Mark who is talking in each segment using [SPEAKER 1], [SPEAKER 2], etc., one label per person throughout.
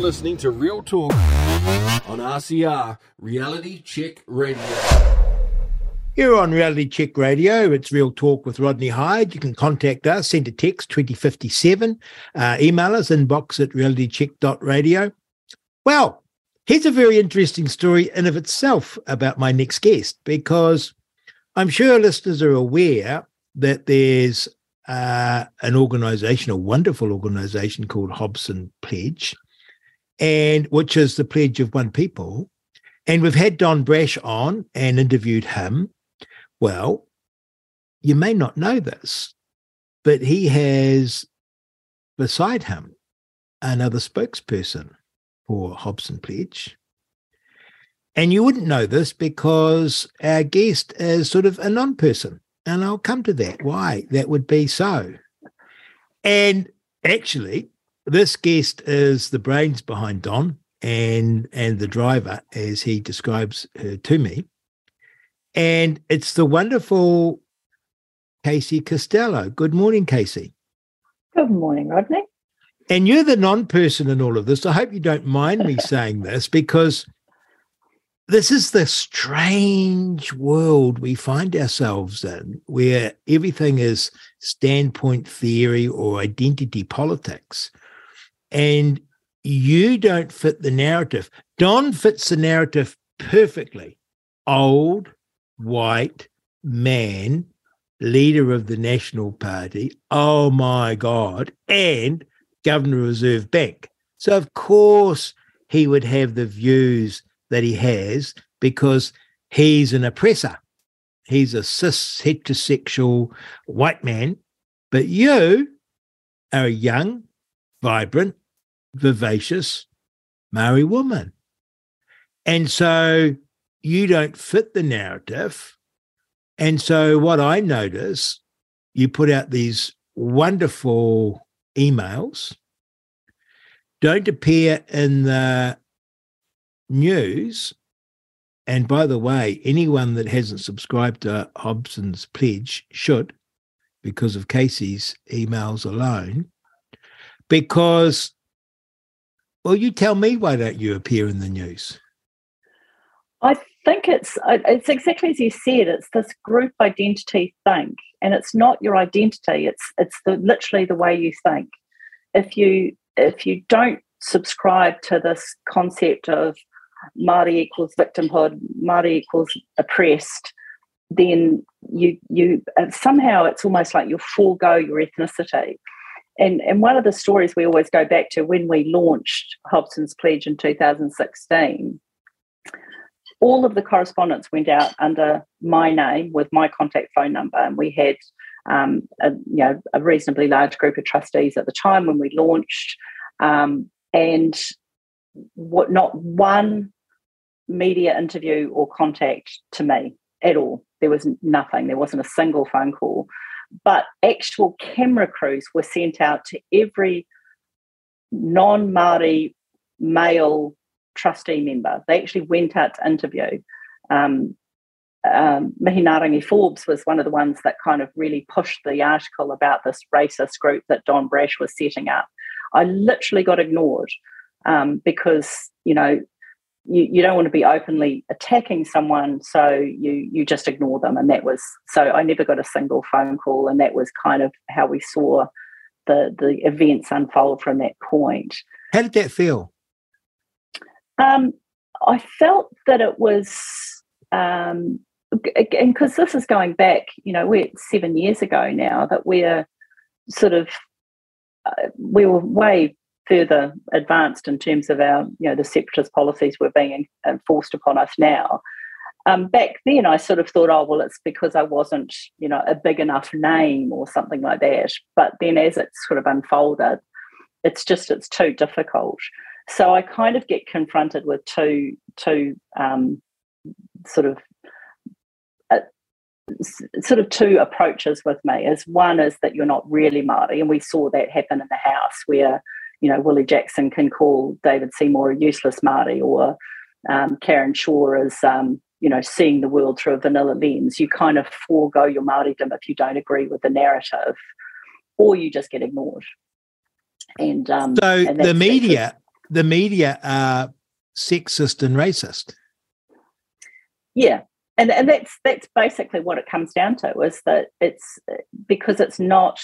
[SPEAKER 1] listening to Real Talk on RCR Reality Check Radio.
[SPEAKER 2] Here on Reality Check Radio, it's Real Talk with Rodney Hide. You can contact us, send a text 2057, uh, email us inbox at realitycheck.radio. Well, here's a very interesting story in of itself about my next guest, because I'm sure listeners are aware that there's uh, an organization, a wonderful organization called Hobson Pledge, and which is the pledge of one people. And we've had Don Brash on and interviewed him. Well, you may not know this, but he has beside him another spokesperson for Hobson Pledge. And you wouldn't know this because our guest is sort of a non person. And I'll come to that, why that would be so. And actually, this guest is the brains behind Don and and the driver, as he describes her to me. And it's the wonderful Casey Costello. Good morning, Casey.
[SPEAKER 3] Good morning, Rodney.
[SPEAKER 2] And you're the non person in all of this. I hope you don't mind me saying this because this is the strange world we find ourselves in where everything is standpoint theory or identity politics. And you don't fit the narrative. Don fits the narrative perfectly. Old, white man, leader of the National Party. Oh my God. And Governor Reserve Bank. So, of course, he would have the views that he has because he's an oppressor. He's a cis heterosexual white man. But you are a young, vibrant, vivacious Maori woman. And so you don't fit the narrative. And so what I notice, you put out these wonderful emails, don't appear in the news. And by the way, anyone that hasn't subscribed to Hobson's pledge should, because of Casey's emails alone. Because, well, you tell me why don't you appear in the news?
[SPEAKER 3] I think it's it's exactly as you said. It's this group identity thing, and it's not your identity. It's it's the literally the way you think. If you if you don't subscribe to this concept of Māori equals victimhood, Māori equals oppressed, then you you somehow it's almost like you forego your ethnicity. And and one of the stories we always go back to when we launched Hobson's Pledge in 2016, all of the correspondence went out under my name with my contact phone number, and we had um, a, you know a reasonably large group of trustees at the time when we launched, um, and what not one media interview or contact to me at all. There was nothing. There wasn't a single phone call. But actual camera crews were sent out to every non Māori male trustee member. They actually went out to interview. Um, um, Forbes was one of the ones that kind of really pushed the article about this racist group that Don Brash was setting up. I literally got ignored um, because you know you, you don't want to be openly attacking someone so you you just ignore them. And that was so i never got a single phone call and that was kind of how we saw the the events unfold from that point.
[SPEAKER 2] How did that feel?
[SPEAKER 3] Um, i felt that it was um, and because this is going back you know we're seven years ago now that we're sort of uh, we were way further advanced in terms of our, you know, the separatist policies were being enforced upon us now. Um, back then, I sort of thought, oh, well, it's because I wasn't, you know, a big enough name or something like that. But then as it sort of unfolded, it's just, it's too difficult. So I kind of get confronted with two, two um, sort of uh, sort of two approaches with me. As one is that you're not really Māori, and we saw that happen in the house where you know, Willie Jackson can call David Seymour a useless Māori or um, Karen Shaw is, um, you know, seeing the world through a vanilla lens. You kind of forego your Māoridom if you don't agree with the narrative or you just get ignored. And
[SPEAKER 2] um, so and the media, the media are sexist and racist.
[SPEAKER 3] Yeah, and and that's that's basically what it comes down to is that it's because it's not.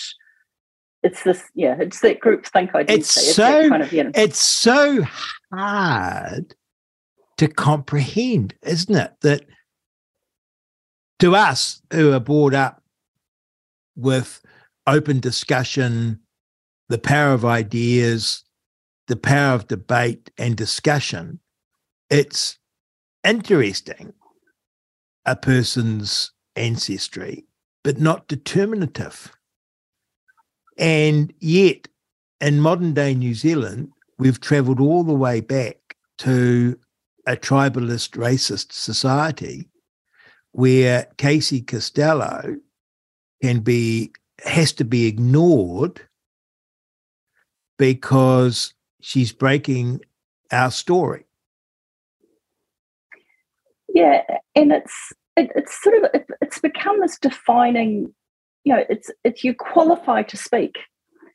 [SPEAKER 3] It's this, yeah. It's that group think identity.
[SPEAKER 2] It's, it's so
[SPEAKER 3] kind of, you know,
[SPEAKER 2] it's so hard to comprehend, isn't it? That to us who are brought up with open discussion, the power of ideas, the power of debate and discussion, it's interesting a person's ancestry, but not determinative. And yet, in modern day New Zealand, we've traveled all the way back to a tribalist, racist society where Casey Costello can be has to be ignored because she's breaking our story.
[SPEAKER 3] Yeah, and it's it, it's sort of it, it's become this defining. You know, it's it's you qualify to speak.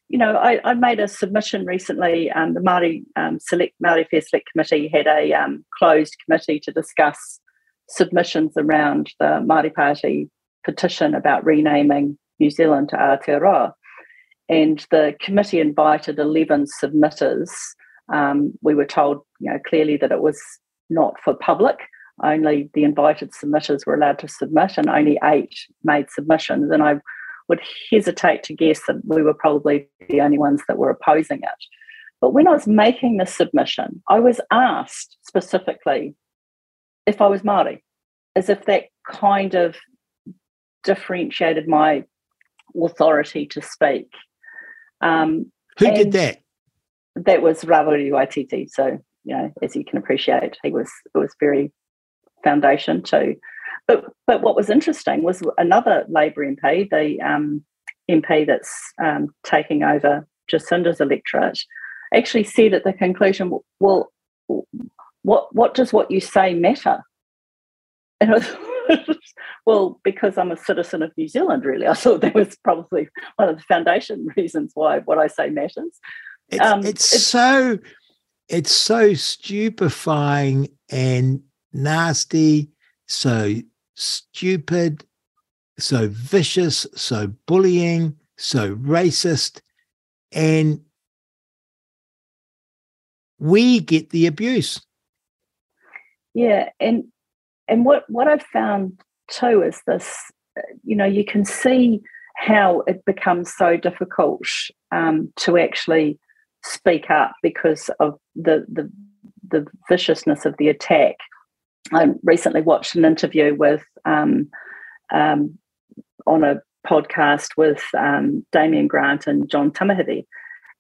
[SPEAKER 3] You know, I, I made a submission recently. Um, the Māori um, Select Māori Affairs Select Committee had a um, closed committee to discuss submissions around the Māori Party petition about renaming New Zealand to Aotearoa. And the committee invited 11 submitters. Um, we were told, you know, clearly that it was not for public. Only the invited submitters were allowed to submit, and only eight made submissions. And I would hesitate to guess that we were probably the only ones that were opposing it. But when I was making the submission, I was asked specifically if I was Māori, as if that kind of differentiated my authority to speak. Um,
[SPEAKER 2] Who did that?
[SPEAKER 3] That was Rawiri Waititi. So, you know, as you can appreciate, he was it was very foundation too. But but what was interesting was another Labor MP, the um, MP that's um, taking over Jacinda's electorate, actually said at the conclusion, "Well, what what does what you say matter?" And was, well, because I'm a citizen of New Zealand, really. I thought that was probably one of the foundation reasons why what I say matters.
[SPEAKER 2] It's, um, it's, it's so it's so stupefying and nasty, so stupid, so vicious, so bullying, so racist, and we get the abuse.
[SPEAKER 3] Yeah, and and what what I've found too is this you know you can see how it becomes so difficult um, to actually speak up because of the, the the viciousness of the attack. I recently watched an interview with um, um, on a podcast with um, Damien Grant and John Tamihere.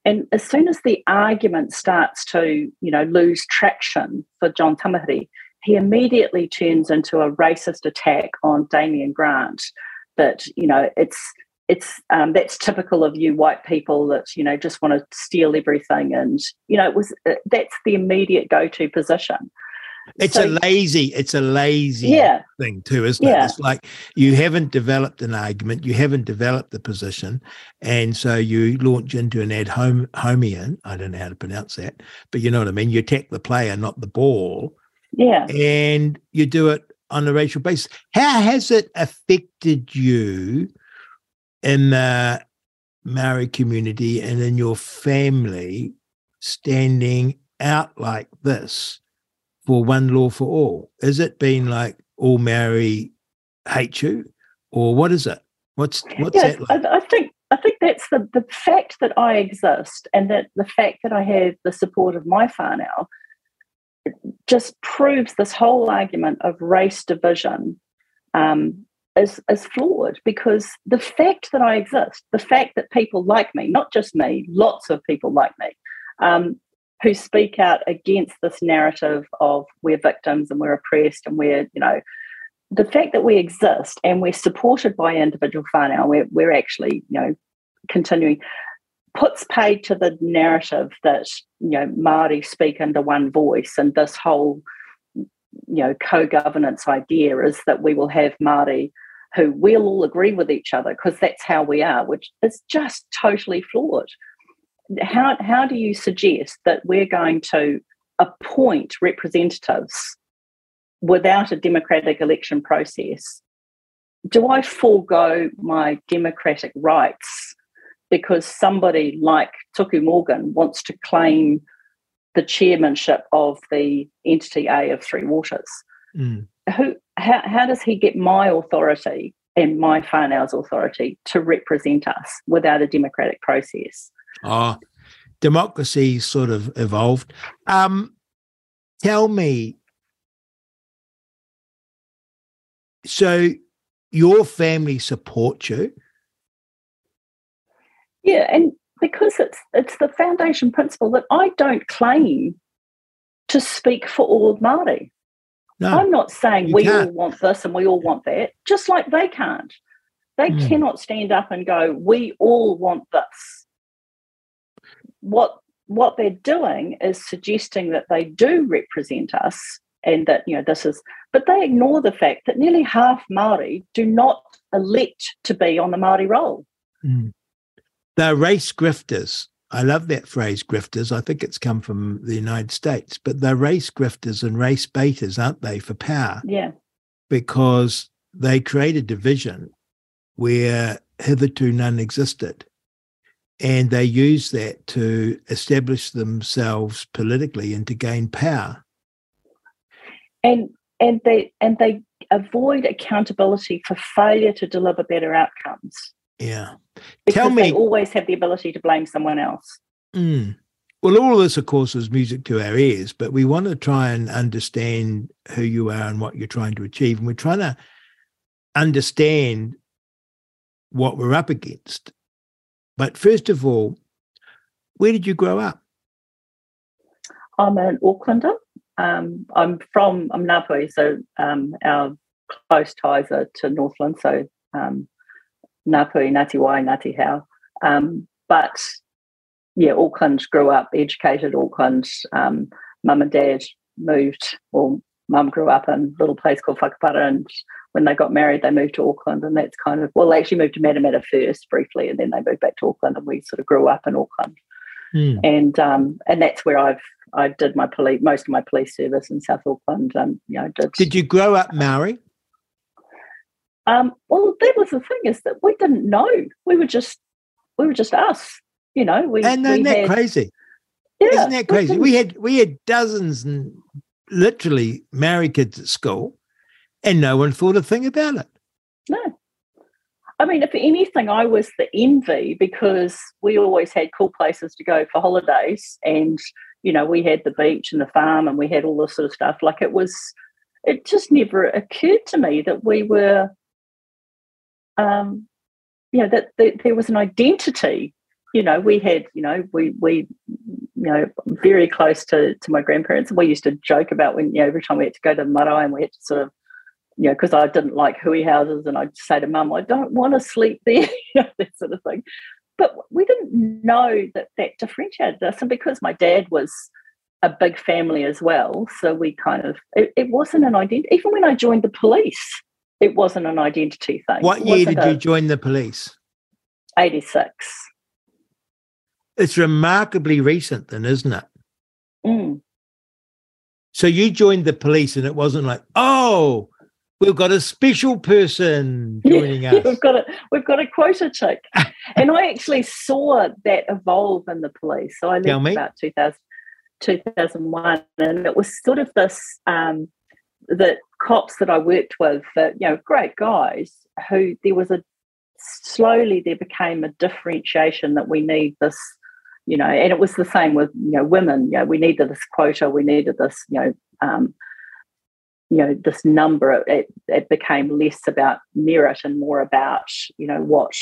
[SPEAKER 3] And as soon as the argument starts to, you know, lose traction for John Tamihere, he immediately turns into a racist attack on Damien Grant. That you know, it's it's um, that's typical of you white people that you know just want to steal everything, and you know, it was uh, that's the immediate go-to position.
[SPEAKER 2] It's so, a lazy, it's a lazy
[SPEAKER 3] yeah,
[SPEAKER 2] thing too, isn't yeah. it? It's like you haven't developed an argument, you haven't developed the position, and so you launch into an ad hom- homian. I don't know how to pronounce that, but you know what I mean. You attack the player, not the ball,
[SPEAKER 3] yeah.
[SPEAKER 2] And you do it on a racial basis. How has it affected you in the Maori community and in your family standing out like this for one law for all? Has it been like all Maori hate you? Or what is it? What's what's yes, that like?
[SPEAKER 3] I, I think I think that's the the fact that I exist and that the fact that I have the support of my whānau just proves this whole argument of race division um, is, is flawed because the fact that I exist, the fact that people like me, not just me, lots of people like me, um, who speak out against this narrative of we're victims and we're oppressed and we're, you know, the fact that we exist and we're supported by individual whānau, we're, we're actually, you know, continuing puts paid to the narrative that you know Māori speak under one voice, and this whole you know co-governance idea is that we will have Māori who we'll all agree with each other because that's how we are, which is just totally flawed. How how do you suggest that we're going to appoint representatives without a democratic election process? Do I forego my democratic rights because somebody like Tuku Morgan wants to claim the chairmanship of the entity A of Three Waters?
[SPEAKER 2] Mm.
[SPEAKER 3] Who? How, how does he get my authority and my whānau's authority to represent us without a democratic process?
[SPEAKER 2] Oh, democracy sort of evolved. Um, tell me, so your family supports you?
[SPEAKER 3] Yeah, and because it's it's the foundation principle that I don't claim to speak for all of Māori.
[SPEAKER 2] No,
[SPEAKER 3] I'm not saying we
[SPEAKER 2] can't.
[SPEAKER 3] all want this and we all want that, just like they can't. They
[SPEAKER 2] Mm.
[SPEAKER 3] cannot stand up and go, we all want this. What what they're doing is suggesting that they do represent us and that, you know, this is but they ignore the fact that nearly half Māori do not elect to be on the Māori roll.
[SPEAKER 2] Mm. They're race grifters. I love that phrase, grifters. I think it's come from the United States, but they're race grifters and race baiters, aren't they, for power?
[SPEAKER 3] Yeah.
[SPEAKER 2] Because they create a division where hitherto none existed. And they use that to establish themselves politically and to gain power.
[SPEAKER 3] and and they and they avoid accountability for failure to deliver better outcomes
[SPEAKER 2] Yeah.
[SPEAKER 3] because
[SPEAKER 2] Tell
[SPEAKER 3] they
[SPEAKER 2] me-
[SPEAKER 3] always have the ability to blame someone else.
[SPEAKER 2] Mm. Well, all of this, of course, is music to our ears, but we want to try and understand who you are and what you're trying to achieve. And we're trying to understand what we're up against. But first of all, where did you grow up?
[SPEAKER 3] I'm an Aucklander. Um, I'm from I'm so um, our close ties are to Northland, so um, Ngāpuhi, Ngāti Wai, Ngāti Hau. Um, but yeah, Auckland grew up, educated Auckland. Um, mum and dad moved, or mum grew up in a little place called Whakapara, and when they got married, they moved to Auckland, and that's kind of well, they actually moved to Matamata first briefly, and then they moved back to Auckland, and we sort of grew up in Auckland
[SPEAKER 2] Hmm.
[SPEAKER 3] and um, and that's where I've I did my police most of my police service in South Auckland. Um, you know, did,
[SPEAKER 2] Did you grow up Maori?
[SPEAKER 3] um, well, that was the thing is that we didn't know. We were just we were just us. You know, we
[SPEAKER 2] And
[SPEAKER 3] we
[SPEAKER 2] isn't that
[SPEAKER 3] had,
[SPEAKER 2] crazy?
[SPEAKER 3] yeah,
[SPEAKER 2] Isn't that crazy?
[SPEAKER 3] didn't-
[SPEAKER 2] We had we had dozens and literally Maori kids at school, and no one thought a thing about it.
[SPEAKER 3] no. I mean, if anything, I was the envy because we always had cool places to go for holidays, and you know, we had the beach and the farm, and we had all this sort of stuff. Like it was, it just never occurred to me that we were, um, you know, that, that there was an identity. You know, we had, you know, we we, you know, very close to to my grandparents, and we used to joke about when, you know, every time we had to go to marae and we had to sort of you know, because I didn't like hui houses, and I'd say to mum, I don't want to sleep there, you know, that sort of thing. But we didn't know that that differentiated us, and because my dad was a big family as well, so we kind of it, it wasn't an identity. Even when I joined the police, it wasn't an identity thing.
[SPEAKER 2] What year did you join the police?
[SPEAKER 3] 86.
[SPEAKER 2] It's remarkably recent, then, isn't it?
[SPEAKER 3] Mm.
[SPEAKER 2] So you joined the police, and it wasn't like, oh, we've got a special person joining
[SPEAKER 3] Yeah,
[SPEAKER 2] us.
[SPEAKER 3] We've got a we've got a quota chick, and I actually saw that evolve in the police. So I left about 2000, 2001, and it was sort of this um, the cops that I worked with, that you know, great guys who there was a slowly there became a differentiation that we need this. You know, and it was the same with you know women. You know, we needed this quota. We needed this. You know, um, you know this number it, it became less about merit and more about you know what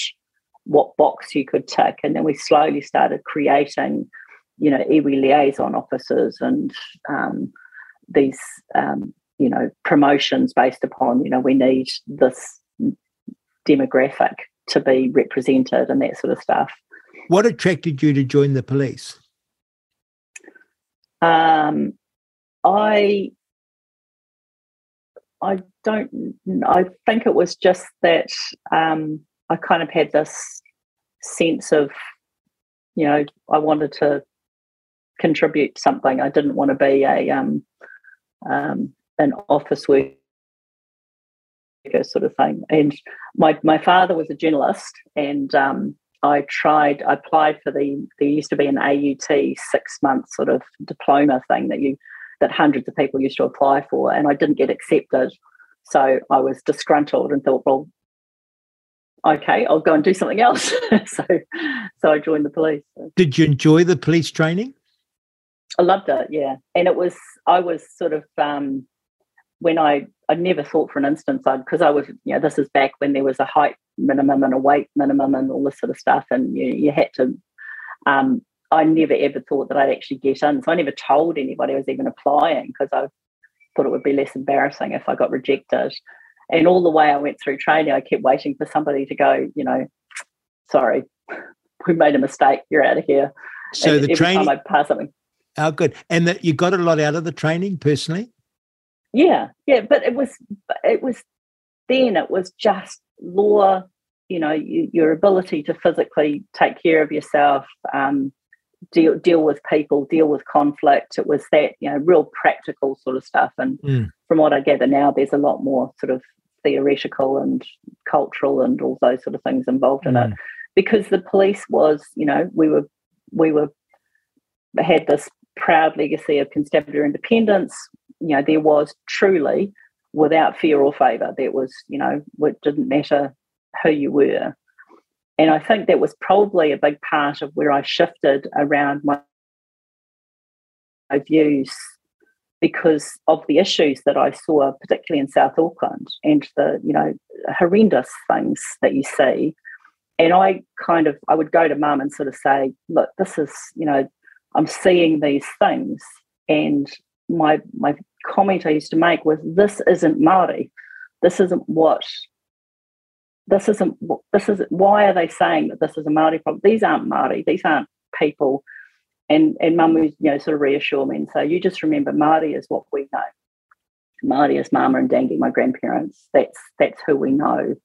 [SPEAKER 3] what box you could tick and then we slowly started creating you know iwi liaison officers and um, these um, you know promotions based upon you know we need this demographic to be represented and that sort of stuff
[SPEAKER 2] What attracted you to join the police?
[SPEAKER 3] Um, I I don't. I think it was just that um, I kind of had this sense of, you know, I wanted to contribute something. I didn't want to be a um, um, an office worker sort of thing. And my my father was a journalist, and um, I tried. I applied for the. There used to be an AUT six month sort of diploma thing that you that hundreds of people used to apply for, and I didn't get accepted. So I was disgruntled and thought, well, okay, I'll go and do something else. so, so I joined the police.
[SPEAKER 2] Did you enjoy the police training?
[SPEAKER 3] I loved it, yeah. And it was, I was sort of, um, when I, I never thought for an instance I'd, because I was, you know, this is back when there was a height minimum and a weight minimum and all this sort of stuff. And you, you had to, um, I never ever thought that I'd actually get in. So I never told anybody I was even applying because I thought it would be less embarrassing if I got rejected. And all the way I went through training, I kept waiting for somebody to go, you know, sorry, we made a mistake. You're out of here.
[SPEAKER 2] So and the training,
[SPEAKER 3] I pass something.
[SPEAKER 2] Oh, good. And that you got a lot out of the training personally.
[SPEAKER 3] Yeah, yeah, but it was it was then it was just law. You know, you, your ability to physically take care of yourself, um, deal deal with people, deal with conflict. It was that you know real practical sort of stuff. And mm. from what I gather now, there's a lot more sort of theoretical and cultural and all those sort of things involved mm. in it. Mm. Because the police was, you know, we were we were had this proud legacy of constabulary independence. You know, there was truly without fear or favour. There was, you know, it didn't matter who you were. And I think that was probably a big part of where I shifted around my, my views because of the issues that I saw, particularly in South Auckland, and the you know horrendous things that you see. And I kind of I would go to mum and sort of say, look, this is you know I'm seeing these things, and my my comment I used to make was, this isn't Maori. This isn't what this isn't this is why are they saying that this is a Maori problem? These aren't Maori. These aren't people. And and mum you know sort of reassure me and say, you just remember Maori is what we know. Maori is Mama and Dangi, my grandparents. That's that's who we know.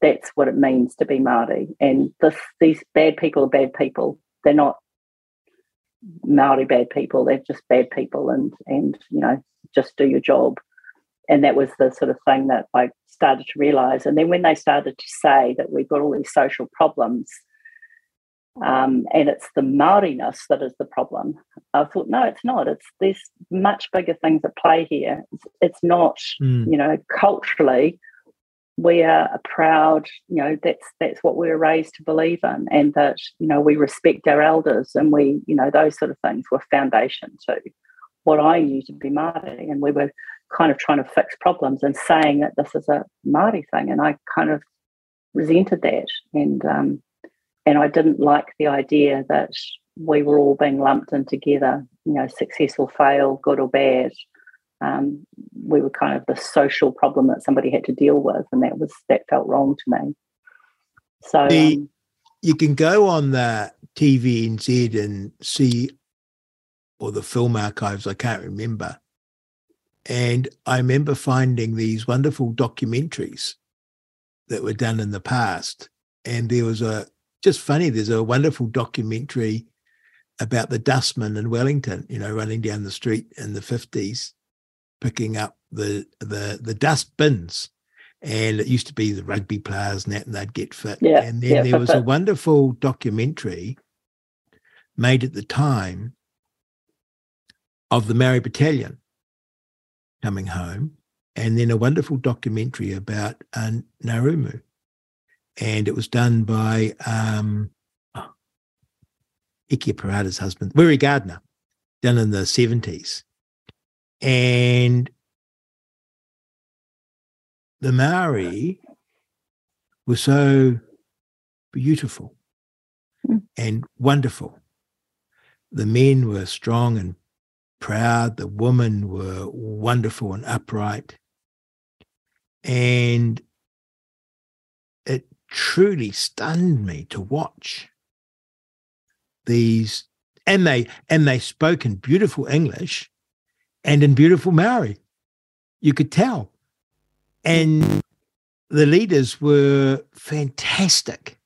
[SPEAKER 3] That's what it means to be Maori. And this these bad people are bad people. They're not Maori bad people. They're just bad people, and and you know just do your job and that was the sort of thing that I started to realize. And then when they started to say that we've got all these social problems, um, and it's the Maoriness that is the problem, I thought, no, it's not. It's there's much bigger things at play here. It's, it's not, mm. you know, culturally. We are a proud, you know, that's that's what we were raised to believe in, and that you know we respect our elders, and we, you know, those sort of things were foundation to what I knew to be Māori, and we were kind of trying to fix problems and saying that this is a Māori thing. And I kind of resented that. And um, and I didn't like the idea that we were all being lumped in together, you know, success or fail, good or bad. Um, we were kind of the social problem that somebody had to deal with, and that was that felt wrong to me. So the, um,
[SPEAKER 2] you can go on the TVNZ and see, or the film archives. I can't remember and I remember finding these wonderful documentaries that were done in the past. And there was a just funny, there's a wonderful documentary about the dustman in Wellington, you know, running down the street in the 50s, picking up the the the dust bins. And it used to be the rugby players and that, and they'd get fit.
[SPEAKER 3] Yeah,
[SPEAKER 2] and then
[SPEAKER 3] yeah,
[SPEAKER 2] there was a wonderful documentary made at the time of the Maori Battalion coming home, and then a wonderful documentary about uh, Ngarimu. And it was done by um, oh, Parata's husband, Wira Gardiner, done in the 70s. And the Maori were so beautiful mm. and wonderful. The men were strong and proud. The women were wonderful and upright. And it truly stunned me to watch these and they and they spoke in beautiful English and in beautiful Maori. You could tell. And the leaders were fantastic.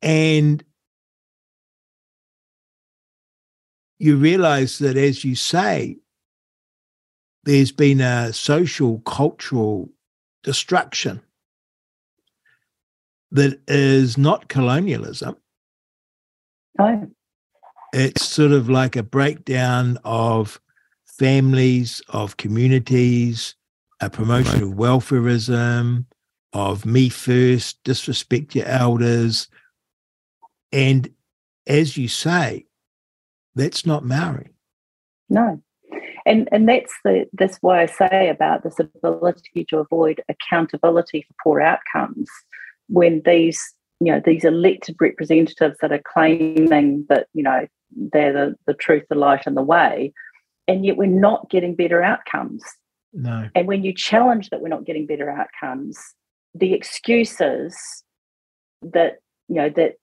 [SPEAKER 2] And you realize that, as you say, there's been a social, cultural destruction that is not colonialism.
[SPEAKER 3] No.
[SPEAKER 2] It's sort of like a breakdown of families, of communities, a promotion right. of welfareism, of me first, disrespect your elders. And as you say, that's not Maori.
[SPEAKER 3] No. And and that's the that's why I say about this ability to avoid accountability for poor outcomes when these you know these elected representatives that are claiming that you know they're the, the truth, the light, and the way, and yet we're not getting better outcomes.
[SPEAKER 2] No.
[SPEAKER 3] And when you challenge that we're not getting better outcomes, the excuses that you know that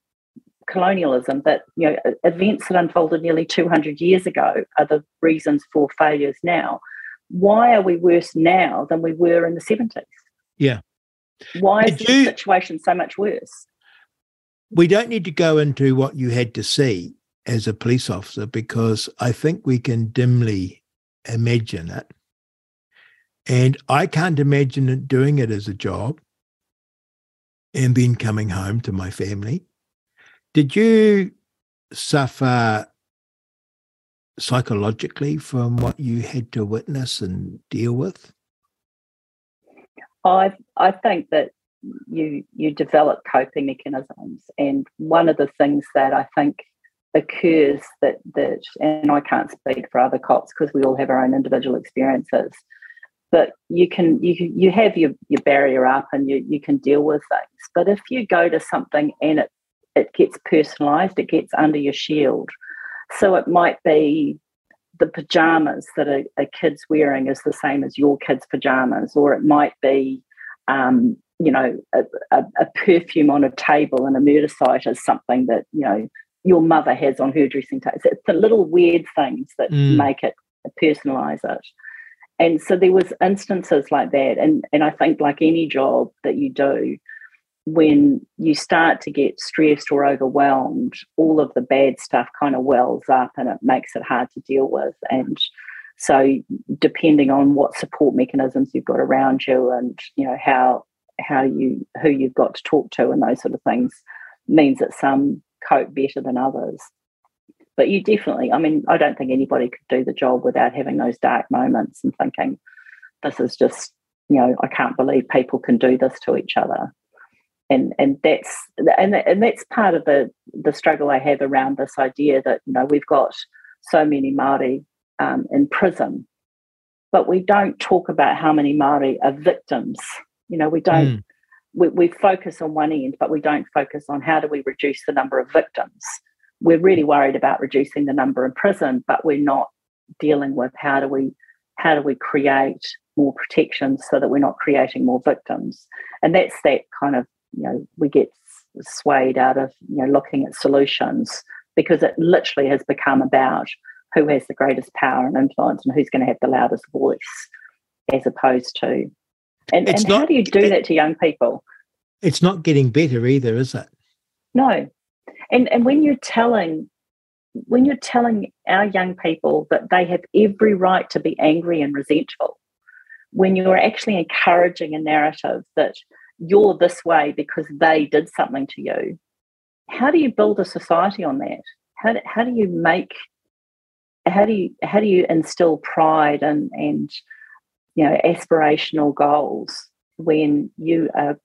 [SPEAKER 3] colonialism that you know events that unfolded nearly 200 years ago are the reasons for failures now. Why are we worse now than we were in the 70s
[SPEAKER 2] yeah.
[SPEAKER 3] Why is the situation so much worse?
[SPEAKER 2] We don't need to go into what you had to see as a police officer because i think we can dimly imagine it. And i can't imagine it doing it as a job and then coming home to my family did you suffer psychologically from what you had to witness and deal with?
[SPEAKER 3] I I think that you you develop coping mechanisms, and one of the things that I think occurs that that and I can't speak for other cops because we all have our own individual experiences, but you can you you have your your barrier up and you you can deal with things. But if you go to something and it it gets personalized, it gets under your shield. So it might be the pajamas that a, a kid's wearing is the same as your kid's pajamas, or it might be, um, you know, a, a, a, perfume on a table in a murder site is something that, you know, your mother has on her dressing table. It's the little weird things that mm. make it personalize it. And so there was instances like that. And, and I think like any job that you do, when you start to get stressed or overwhelmed, all of the bad stuff kind of wells up and it makes it hard to deal with. And so, depending on what support mechanisms you've got around you, and you know how how you who you've got to talk to, and those sort of things, means that some cope better than others. But you definitely, I mean, I don't think anybody could do the job without having those dark moments and thinking, this is just, you know, I can't believe people can do this to each other and and that's and and that's part of the the struggle I have around this idea that you know we've got so many Maori um, in prison, but we don't talk about how many Maori are victims. You know, we don't. Mm. We, we focus on one end, but we don't focus on how do we reduce the number of victims. We're really worried about reducing the number in prison, but we're not dealing with how do we how do we create more protections so that we're not creating more victims. And that's that kind of you know we get swayed out of you know looking at solutions because it literally has become about who has the greatest power and influence and who's going to have the loudest voice as opposed to and, and not, how do you do it, that to young people?
[SPEAKER 2] It's not getting better either is it?
[SPEAKER 3] No. And and when you're telling when you're telling our young people that they have every right to be angry and resentful when you're actually encouraging a narrative that you're this way because they did something to you. How do you build a society on that? How do, how do you make how do you how do you instill pride and and you know aspirational goals when you are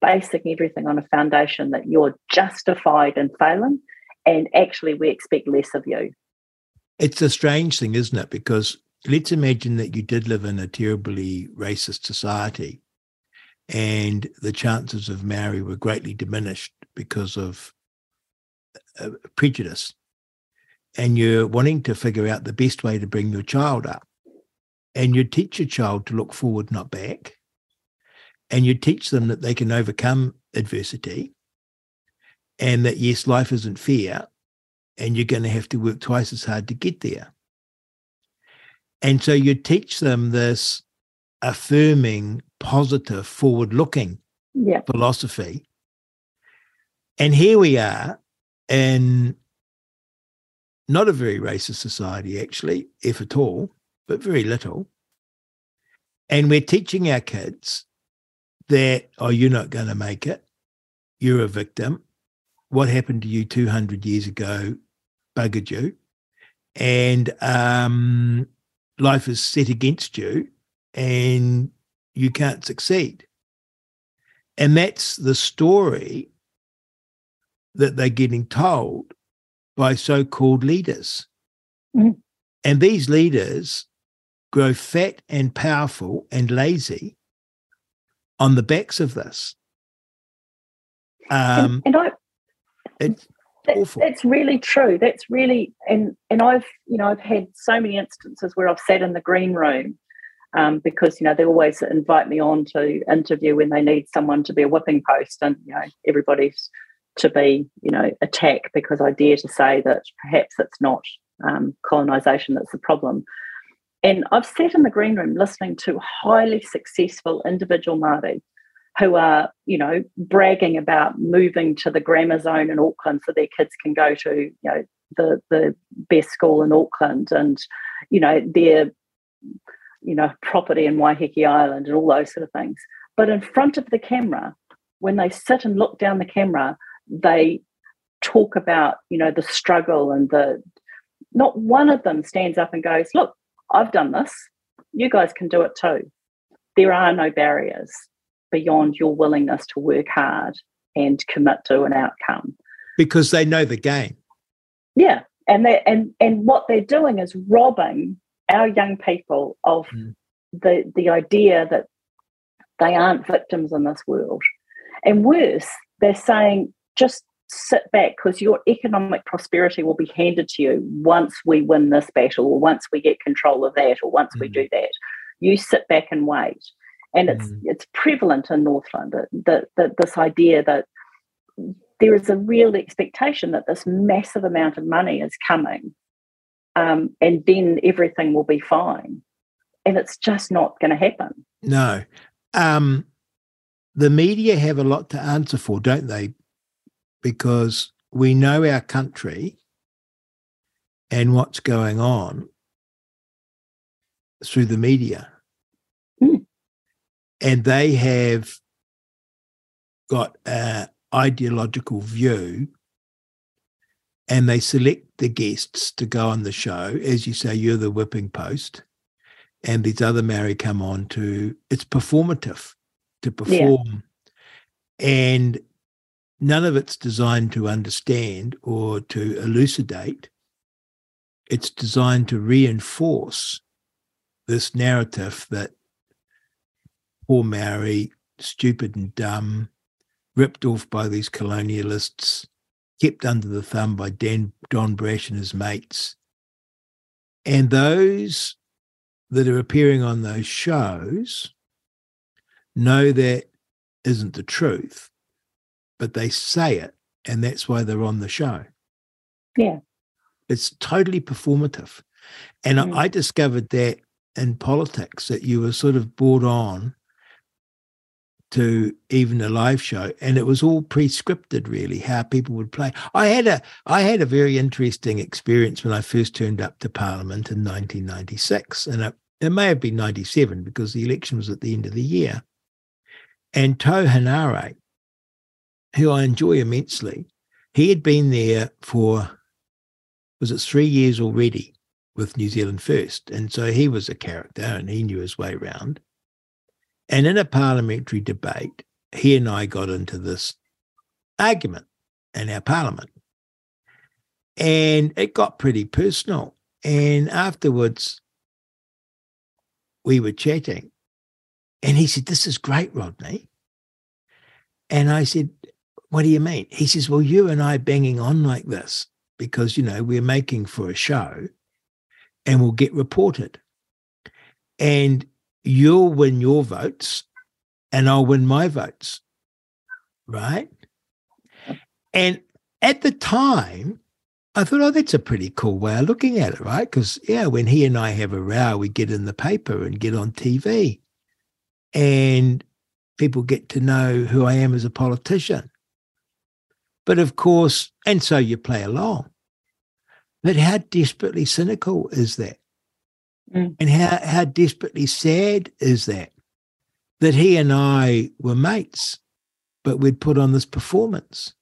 [SPEAKER 3] basing everything on a foundation that you're justified in failing and actually we expect less of you
[SPEAKER 2] it's a strange thing isn't it because let's imagine that you did live in a terribly racist society and the chances of Maori were greatly diminished because of uh, prejudice. And you're wanting to figure out the best way to bring your child up. And you teach your child to look forward, not back. And you teach them that they can overcome adversity and that, yes, life isn't fair and you're going to have to work twice as hard to get there. And so you teach them this affirming positive, forward looking
[SPEAKER 3] yeah.
[SPEAKER 2] philosophy. And here we are in not a very racist society, actually, if at all, but very little. And we're teaching our kids that, oh, you're not going to make it. You're a victim. What happened to you 200 years ago buggered you. And um, life is set against you and you can't succeed. And that's the story that they're getting told by so called leaders.
[SPEAKER 3] Mhm.
[SPEAKER 2] And these leaders grow fat and powerful and lazy on the backs of this. Um,
[SPEAKER 3] and, and I,
[SPEAKER 2] it's
[SPEAKER 3] That-
[SPEAKER 2] awful.
[SPEAKER 3] That's really true. That's really and and I've you know I've had so many instances where I've sat in the green room um, because you know they always invite me on to interview when they need someone to be a whipping post, and you know everybody's to be you know attacked because I dare to say that perhaps it's not um, colonisation that's the problem. And I've sat in the green room listening to highly successful individual Māori who are, you know, bragging about moving to the grammar zone in Auckland so their kids can go to, you know, the the best school in Auckland and, you know, their, you know, property in Waiheke Island and all those sort of things. But in front of the camera, when they sit and look down the camera, they talk about, you know, the struggle and the not one of them stands up and goes, Look, I've done this. You guys can do it too. There are no barriers beyond your willingness to work hard and commit to an outcome.
[SPEAKER 2] because they know the game.
[SPEAKER 3] Yeah, and they and and what they're doing is robbing our young people of
[SPEAKER 2] Mm.
[SPEAKER 3] the the idea that they aren't victims in this world. And worse, they're saying just sit back because your economic prosperity will be handed to you once we win this battle or once we get control of that or once we
[SPEAKER 2] Mm.
[SPEAKER 3] do that. You sit back and wait. And it's
[SPEAKER 2] Mm.
[SPEAKER 3] it's prevalent in Northland that, that this idea that there is a real expectation that this massive amount of money is coming um, and then everything will be fine. And it's just not going to happen.
[SPEAKER 2] No. Um, the media have a lot to answer for, don't they? Because we know our country and what's going on through the media.
[SPEAKER 3] Mm.
[SPEAKER 2] And they have got an ideological view and they select the guests to go on the show. As you say, you're the whipping post. And these other Maori come on to it's performative to perform. And none of it's designed to understand or to elucidate. It's designed to reinforce this narrative that poor Maori stupid and dumb ripped off by these colonialists kept under the thumb by Dan, Don Brash and his mates and those that are appearing on those shows know that isn't the truth, but they say it, and that's why they're on the show.
[SPEAKER 3] Yeah.
[SPEAKER 2] It's totally performative. And
[SPEAKER 3] Mm.
[SPEAKER 2] I, I discovered that in politics that you were sort of brought on to even a live show and it was all pre-scripted really how people would play. I had a i had a very interesting experience when i first turned up to parliament in 1996 and it, it may have been 97 because the election was at the end of the year. And Tau Henare who i enjoy immensely he had been there for was it three years already with new zealand first? And so he was a character and he knew his way around and in a parliamentary debate, he and I got into this argument in our parliament. And it got pretty personal. And afterwards, we were chatting. And he said, This is great, Rodney. And I said, What do you mean? He says, Well, you and I banging on like this because, you know, we're making for a show and we'll get reported. And you'll win your votes and I'll win my votes. Right. And at the time, I thought, oh, that's a pretty cool way of looking at it, right? Because, yeah, when he and I have a row, we get in the paper and get on TV. And people get to know who I am as a politician. But of course, and so you play along. But how desperately cynical is that?
[SPEAKER 3] Mm.
[SPEAKER 2] And how, how desperately sad is that? That he and I were mates, but we'd put on this performance.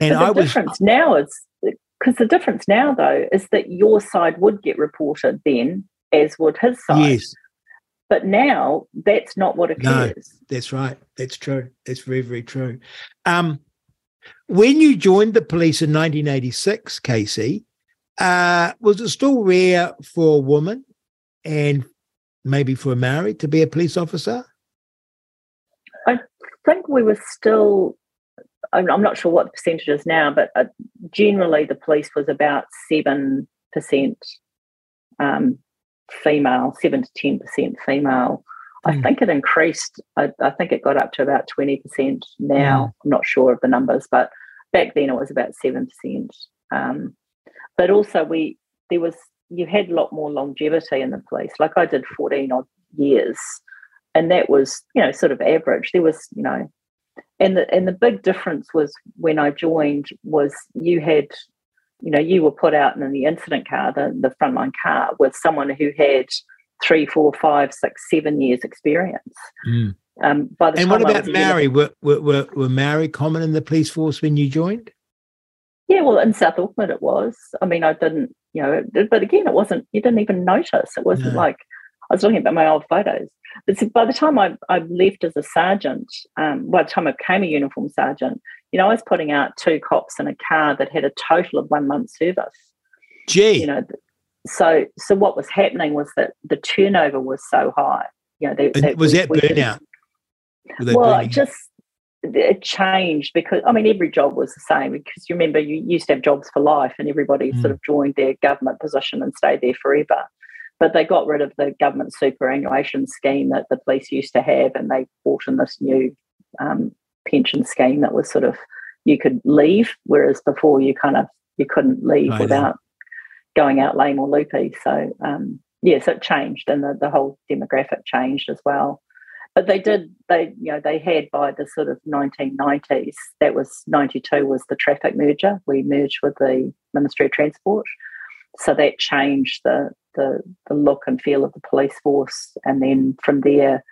[SPEAKER 2] And I was
[SPEAKER 3] difference now is because the difference now though is that your side would get reported then, as would his side.
[SPEAKER 2] yes,
[SPEAKER 3] But now that's not what
[SPEAKER 2] No.
[SPEAKER 3] occurs.
[SPEAKER 2] That's right. That's true. That's very, very true. Um, when you joined the police in 1986, Casey, uh, was it still rare for a woman and maybe for a Maori to be a police officer?
[SPEAKER 3] I think we were still. I'm I'm not sure what the percentage is now, but uh, generally the police was about seven percent um, female, seven to ten percent female. I
[SPEAKER 2] Hmm.
[SPEAKER 3] think it increased. I, I think it got up to about twenty percent now. I'm not sure of the numbers, but back then it was about seven percent. Um, but also we there was you had a lot more longevity in the police. Like I did fourteen odd years, and that was you know sort of average. There was you know, and the and the big difference was when I joined was you had, you know, you were put out in the incident car, the the frontline car, with someone who had three, four, five, six, seven years experience. Um, by the
[SPEAKER 2] And
[SPEAKER 3] time
[SPEAKER 2] what about
[SPEAKER 3] was a uni-
[SPEAKER 2] Maori? Were, were, were, were Maori common in the police force when you joined?
[SPEAKER 3] Yeah, well, in South Auckland it was. I mean, I didn't, you know, but again, it wasn't. You didn't even notice. It wasn't
[SPEAKER 2] No.
[SPEAKER 3] like I was looking at my old photos. But so by the time I, I left as a sergeant, um, by the time I became a uniform sergeant, you know, I was putting out two cops in a car that had a total of one month service.
[SPEAKER 2] Gee,
[SPEAKER 3] You know, so so what was happening was that the turnover was so high. You know, they, they-
[SPEAKER 2] was
[SPEAKER 3] we-
[SPEAKER 2] that burnout?
[SPEAKER 3] Well,
[SPEAKER 2] burning
[SPEAKER 3] just it changed because I mean every job was the same because you remember you used to have jobs for life and everybody
[SPEAKER 2] Mm.
[SPEAKER 3] sort of joined their government position and stayed there forever. But they got rid of the government superannuation scheme that the police used to have and they brought in this new um, pension scheme that was sort of you could leave, whereas before you kind of you couldn't leave
[SPEAKER 2] Right,
[SPEAKER 3] without going out lame or loopy. So um, yes, it changed and the, the whole demographic changed as well but they did they you know they had by the sort of 1990s that was 92 was the traffic merger. We merged with the ministry of transport. So that changed the the, the look and feel of the police force and then from there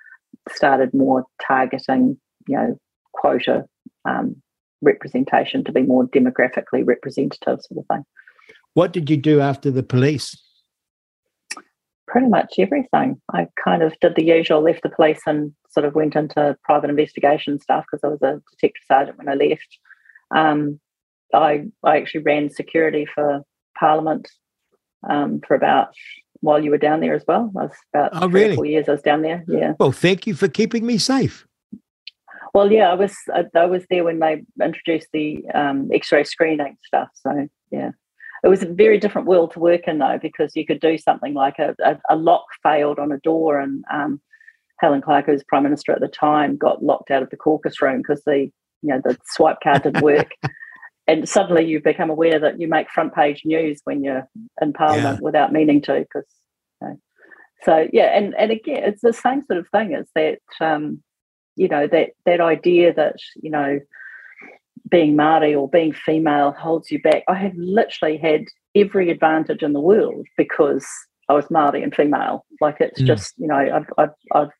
[SPEAKER 3] started more targeting you know quota um, representation to be more demographically representative sort of thing.
[SPEAKER 2] What did you do after the police?
[SPEAKER 3] Pretty much everything. I kind of did the usual, left the police and sort of went into private investigation stuff because I was a detective sergeant when I left. Um, I I actually ran security for Parliament um, for about while you were down there as well. I was about
[SPEAKER 2] Oh,
[SPEAKER 3] three or
[SPEAKER 2] really?
[SPEAKER 3] four years I was down there. Yeah.
[SPEAKER 2] Well, thank you for keeping me safe.
[SPEAKER 3] Well, yeah, I was I, I was there when they introduced the um, X-ray screening stuff. So yeah, it was a very different world to work in though because you could do something like a, a, a lock failed on a door, and um, Helen Clark, who was prime minister at the time, got locked out of the caucus room because the you know the swipe card didn't work. And suddenly you become aware that you make front page news when you're in Parliament without meaning to, because so yeah, and and again, it's the same sort of thing. Is that um, you know that that idea that you know being Maori or being female holds you back. I have literally had every advantage in the world because I was Maori and female. Like it's
[SPEAKER 2] Mm.
[SPEAKER 3] just you know I've, I've, I've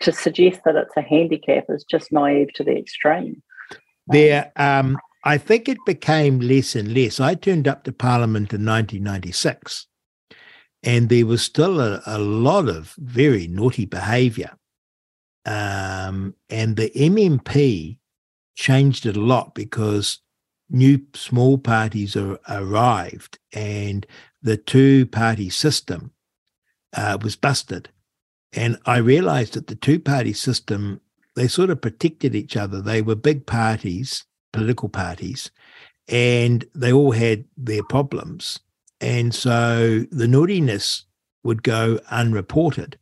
[SPEAKER 3] to suggest that it's a handicap is just naive to the extreme.
[SPEAKER 2] There, um, I think it became less and less. I turned up to Parliament in 1996, and there was still a, a lot of very naughty behaviour. Um, and the MMP changed it a lot because new small parties are, arrived, and the two-party system uh, was busted. And I realised that the two-party system they sort of protected each other. They were big parties, political parties, and they all had their problems. And so the naughtiness would go unreported.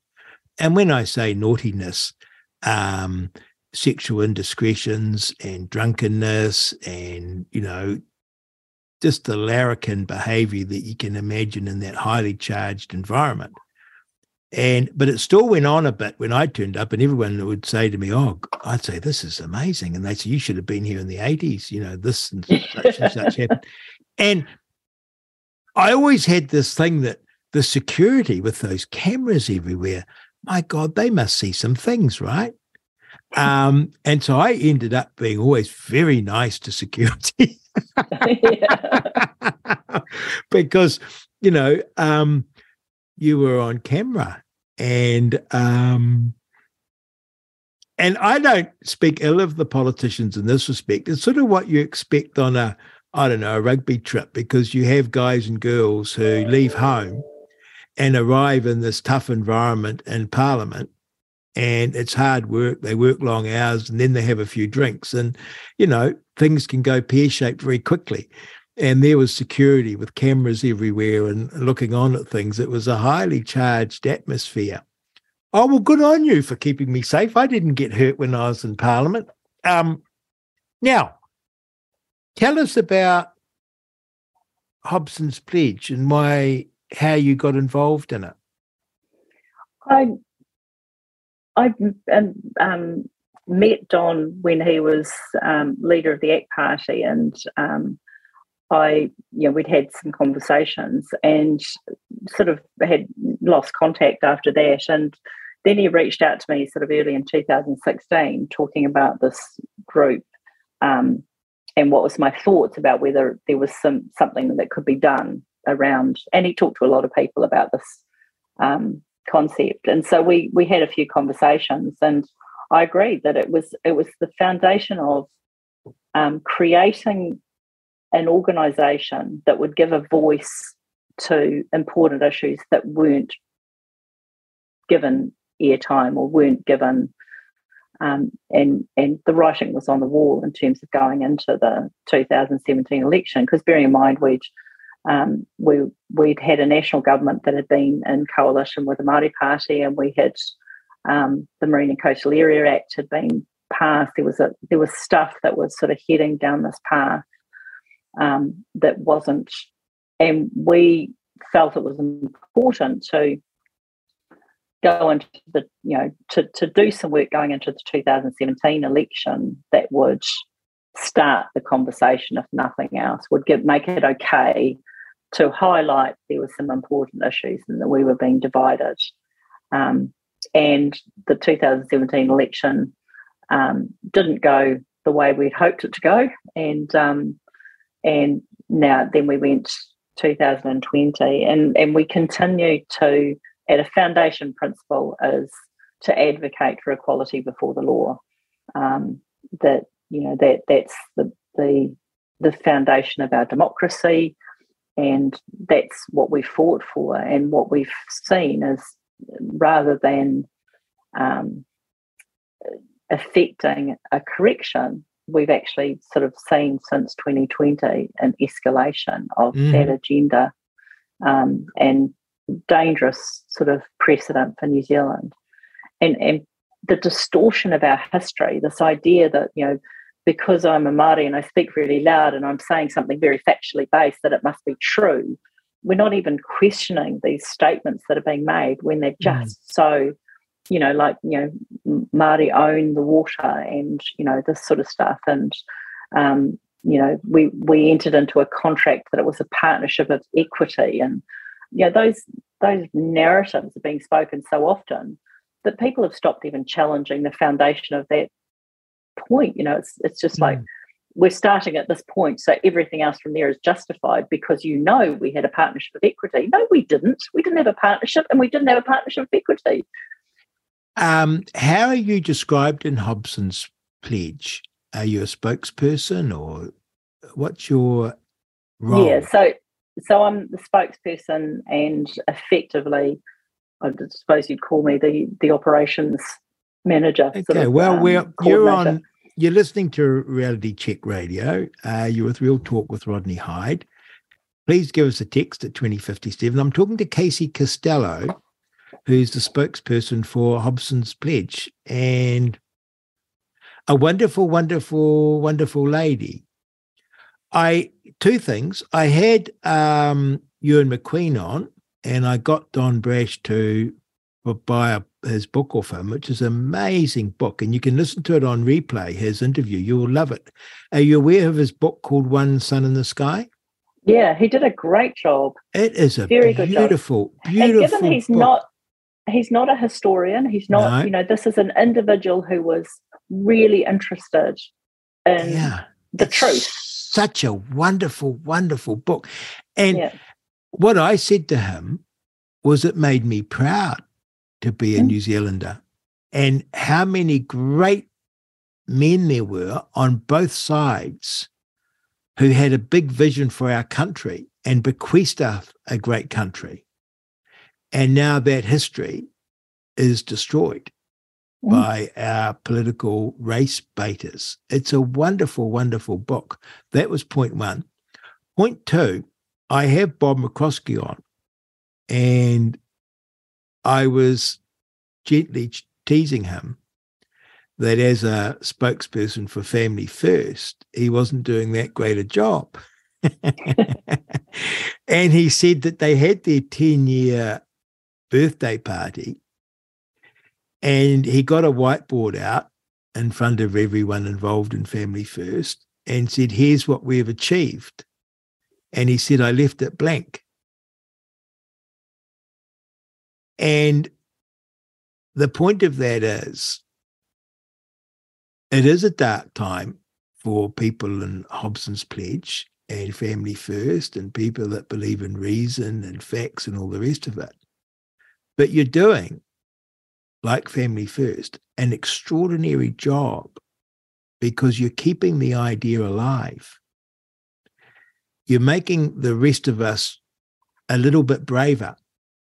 [SPEAKER 2] And when I say naughtiness, um, sexual indiscretions and drunkenness and, you know, just the larrikin behavior that you can imagine in that highly charged environment. And but it still went on a bit when I turned up, and everyone would say to me, "Oh, I'd say this is amazing," and they say, "You should have been here in the '80s." You know, this and such and such happened. And I always had this thing that the security with those cameras everywhere, my God, they must see some things, right? Um, and so I ended up being always very nice to security because, you know, um, you were on camera and um, and I don't speak ill of the politicians in this respect. It's sort of what you expect on a I don't know, a rugby trip because you have guys and girls who leave home and arrive in this tough environment in Parliament. And it's hard work. They work long hours and then they have a few drinks. And, you know, things can go pear shaped very quickly. And there was security with cameras everywhere and looking on at things. It was a highly charged atmosphere. Oh, well, good on you for keeping me safe. I didn't get hurt when I was in Parliament. Um, now, Tell us about Hobson's Pledge and why how you got involved in it.
[SPEAKER 3] I I um, um, met Don when he was um, leader of the ACT Party, and um, I, you know, we'd had some conversations and sort of had lost contact after that. And then he reached out to me sort of early in 2016, talking about this group um, and what was my thoughts about whether there was some something that could be done around. And he talked to a lot of people about this um, concept, and so we we had a few conversations, and I agreed that it was it was the foundation of um, creating an organisation that would give a voice to important issues that weren't given airtime or weren't given um, and and the writing was on the wall in terms of going into the 2017 election. Because bearing in mind we'd um, we we'd had a national government that had been in coalition with the Māori Party, and we had um, the Marine and Coastal Area Act had been passed. There was a there was stuff that was sort of heading down this path um, that wasn't, and we felt it was important to go into the you know to, to do some work going into the 2017 election that would start the conversation if nothing else would give make it okay to highlight there were some important issues and that we were being divided. Um, and the 2017 election um, didn't go the way we'd hoped it to go. And um, and now then we went 2020 and and we continue to at a foundation principle is to advocate for equality before the law. Um, that you know that that's the the the foundation of our democracy, and that's what we fought for. And what we've seen is rather than um, affecting a correction, we've actually sort of seen since 2020 an escalation of mm. that agenda. Um, and dangerous sort of precedent for New Zealand. And, and the distortion of our history, this idea that, you know, because I'm a Māori and I speak really loud and I'm saying something very factually based, that it must be true. We're not even questioning these statements that are being made when they're mm. just mm. so, you know, like, you know, Māori own the water and, you know, this sort of stuff. And, um, you know, we, we entered into a contract that it was a partnership of equity and yeah, those those narratives are being spoken so often that people have stopped even challenging the foundation of that point. You know, it's it's just mm. like we're starting at this point, so everything else from there is justified because you know we had a partnership of equity. No, we didn't. We didn't have a partnership, and we didn't have a partnership of equity.
[SPEAKER 2] Um, how are you described in Hobson's pledge? Are you a spokesperson, or what's your role?
[SPEAKER 3] Yeah, so so I'm the spokesperson and effectively, I suppose you'd call me the the operations manager.
[SPEAKER 2] Okay, sort of, well, um, we're, you're on. You're listening to Reality Check Radio. Uh, you're with Real Talk with Rodney Hide. Please give us a text at 2057. I'm talking to Casey Costello, who's the spokesperson for Hobson's Pledge, and a wonderful, wonderful, wonderful lady. I two things. I had um, Ewen McQueen on, and I got Don Brash to buy a, his book off him, which is an amazing book, and you can listen to it on replay. His interview, you will love it. Are you aware of his book called One Sun in the Sky?
[SPEAKER 3] Yeah, he did a great job.
[SPEAKER 2] It is a
[SPEAKER 3] Very good job.
[SPEAKER 2] beautiful, beautiful.
[SPEAKER 3] And given he's
[SPEAKER 2] book.
[SPEAKER 3] not he's not a historian, he's not,
[SPEAKER 2] No.
[SPEAKER 3] you know, this is an individual who was really interested in
[SPEAKER 2] yeah,
[SPEAKER 3] the
[SPEAKER 2] it's
[SPEAKER 3] truth.
[SPEAKER 2] Such a wonderful, wonderful book. And
[SPEAKER 3] Yeah.
[SPEAKER 2] what I said to him was it made me proud to be a
[SPEAKER 3] Mm.
[SPEAKER 2] New Zealander and how many great men there were on both sides who had a big vision for our country and bequeathed us a great country. And now that history is destroyed
[SPEAKER 3] Mm.
[SPEAKER 2] by our political race baiters. It's a wonderful, wonderful book. That was point one. Point two, I have Bob McCoskrie on, and I was gently teasing him that as a spokesperson for Family First, he wasn't doing that great a job. and he said that they had their 10 year birthday party and he got a whiteboard out in front of everyone involved in Family First and said, Here's what we've achieved. And he said, I left it blank. And the point of that is, it is a dark time for people in Hobson's Pledge and Family First and people that believe in reason and facts and all the rest of it. But you're doing, like Family First, an extraordinary job because you're keeping the idea alive. You're making the rest of us a little bit braver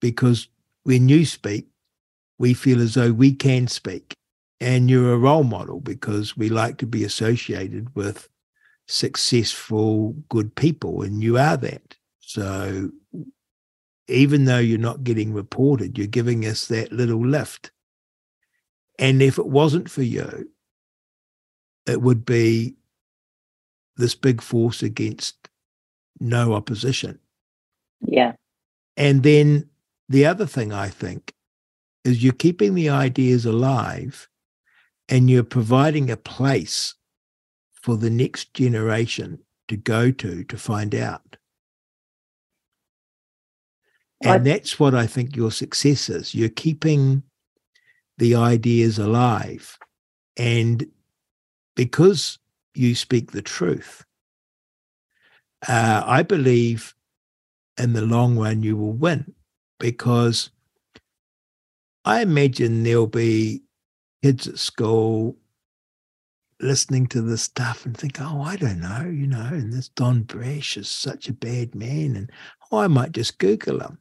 [SPEAKER 2] because when you speak, we feel as though we can speak. And you're a role model because we like to be associated with successful, good people, and you are that. So even though you're not getting reported, you're giving us that little lift. And if it wasn't for you, it would be this big force against no opposition.
[SPEAKER 3] Yeah.
[SPEAKER 2] And then the other thing I think is you're keeping the ideas alive and you're providing a place for the next generation to go to to find out. And
[SPEAKER 3] I-
[SPEAKER 2] that's what I think your success is. You're keeping the ideas alive. And because you speak the truth, uh, I believe in the long run you will win because I imagine there'll be kids at school listening to this stuff and think, oh, I don't know, you know, and this Don Brash is such a bad man. And oh, I might just Google him.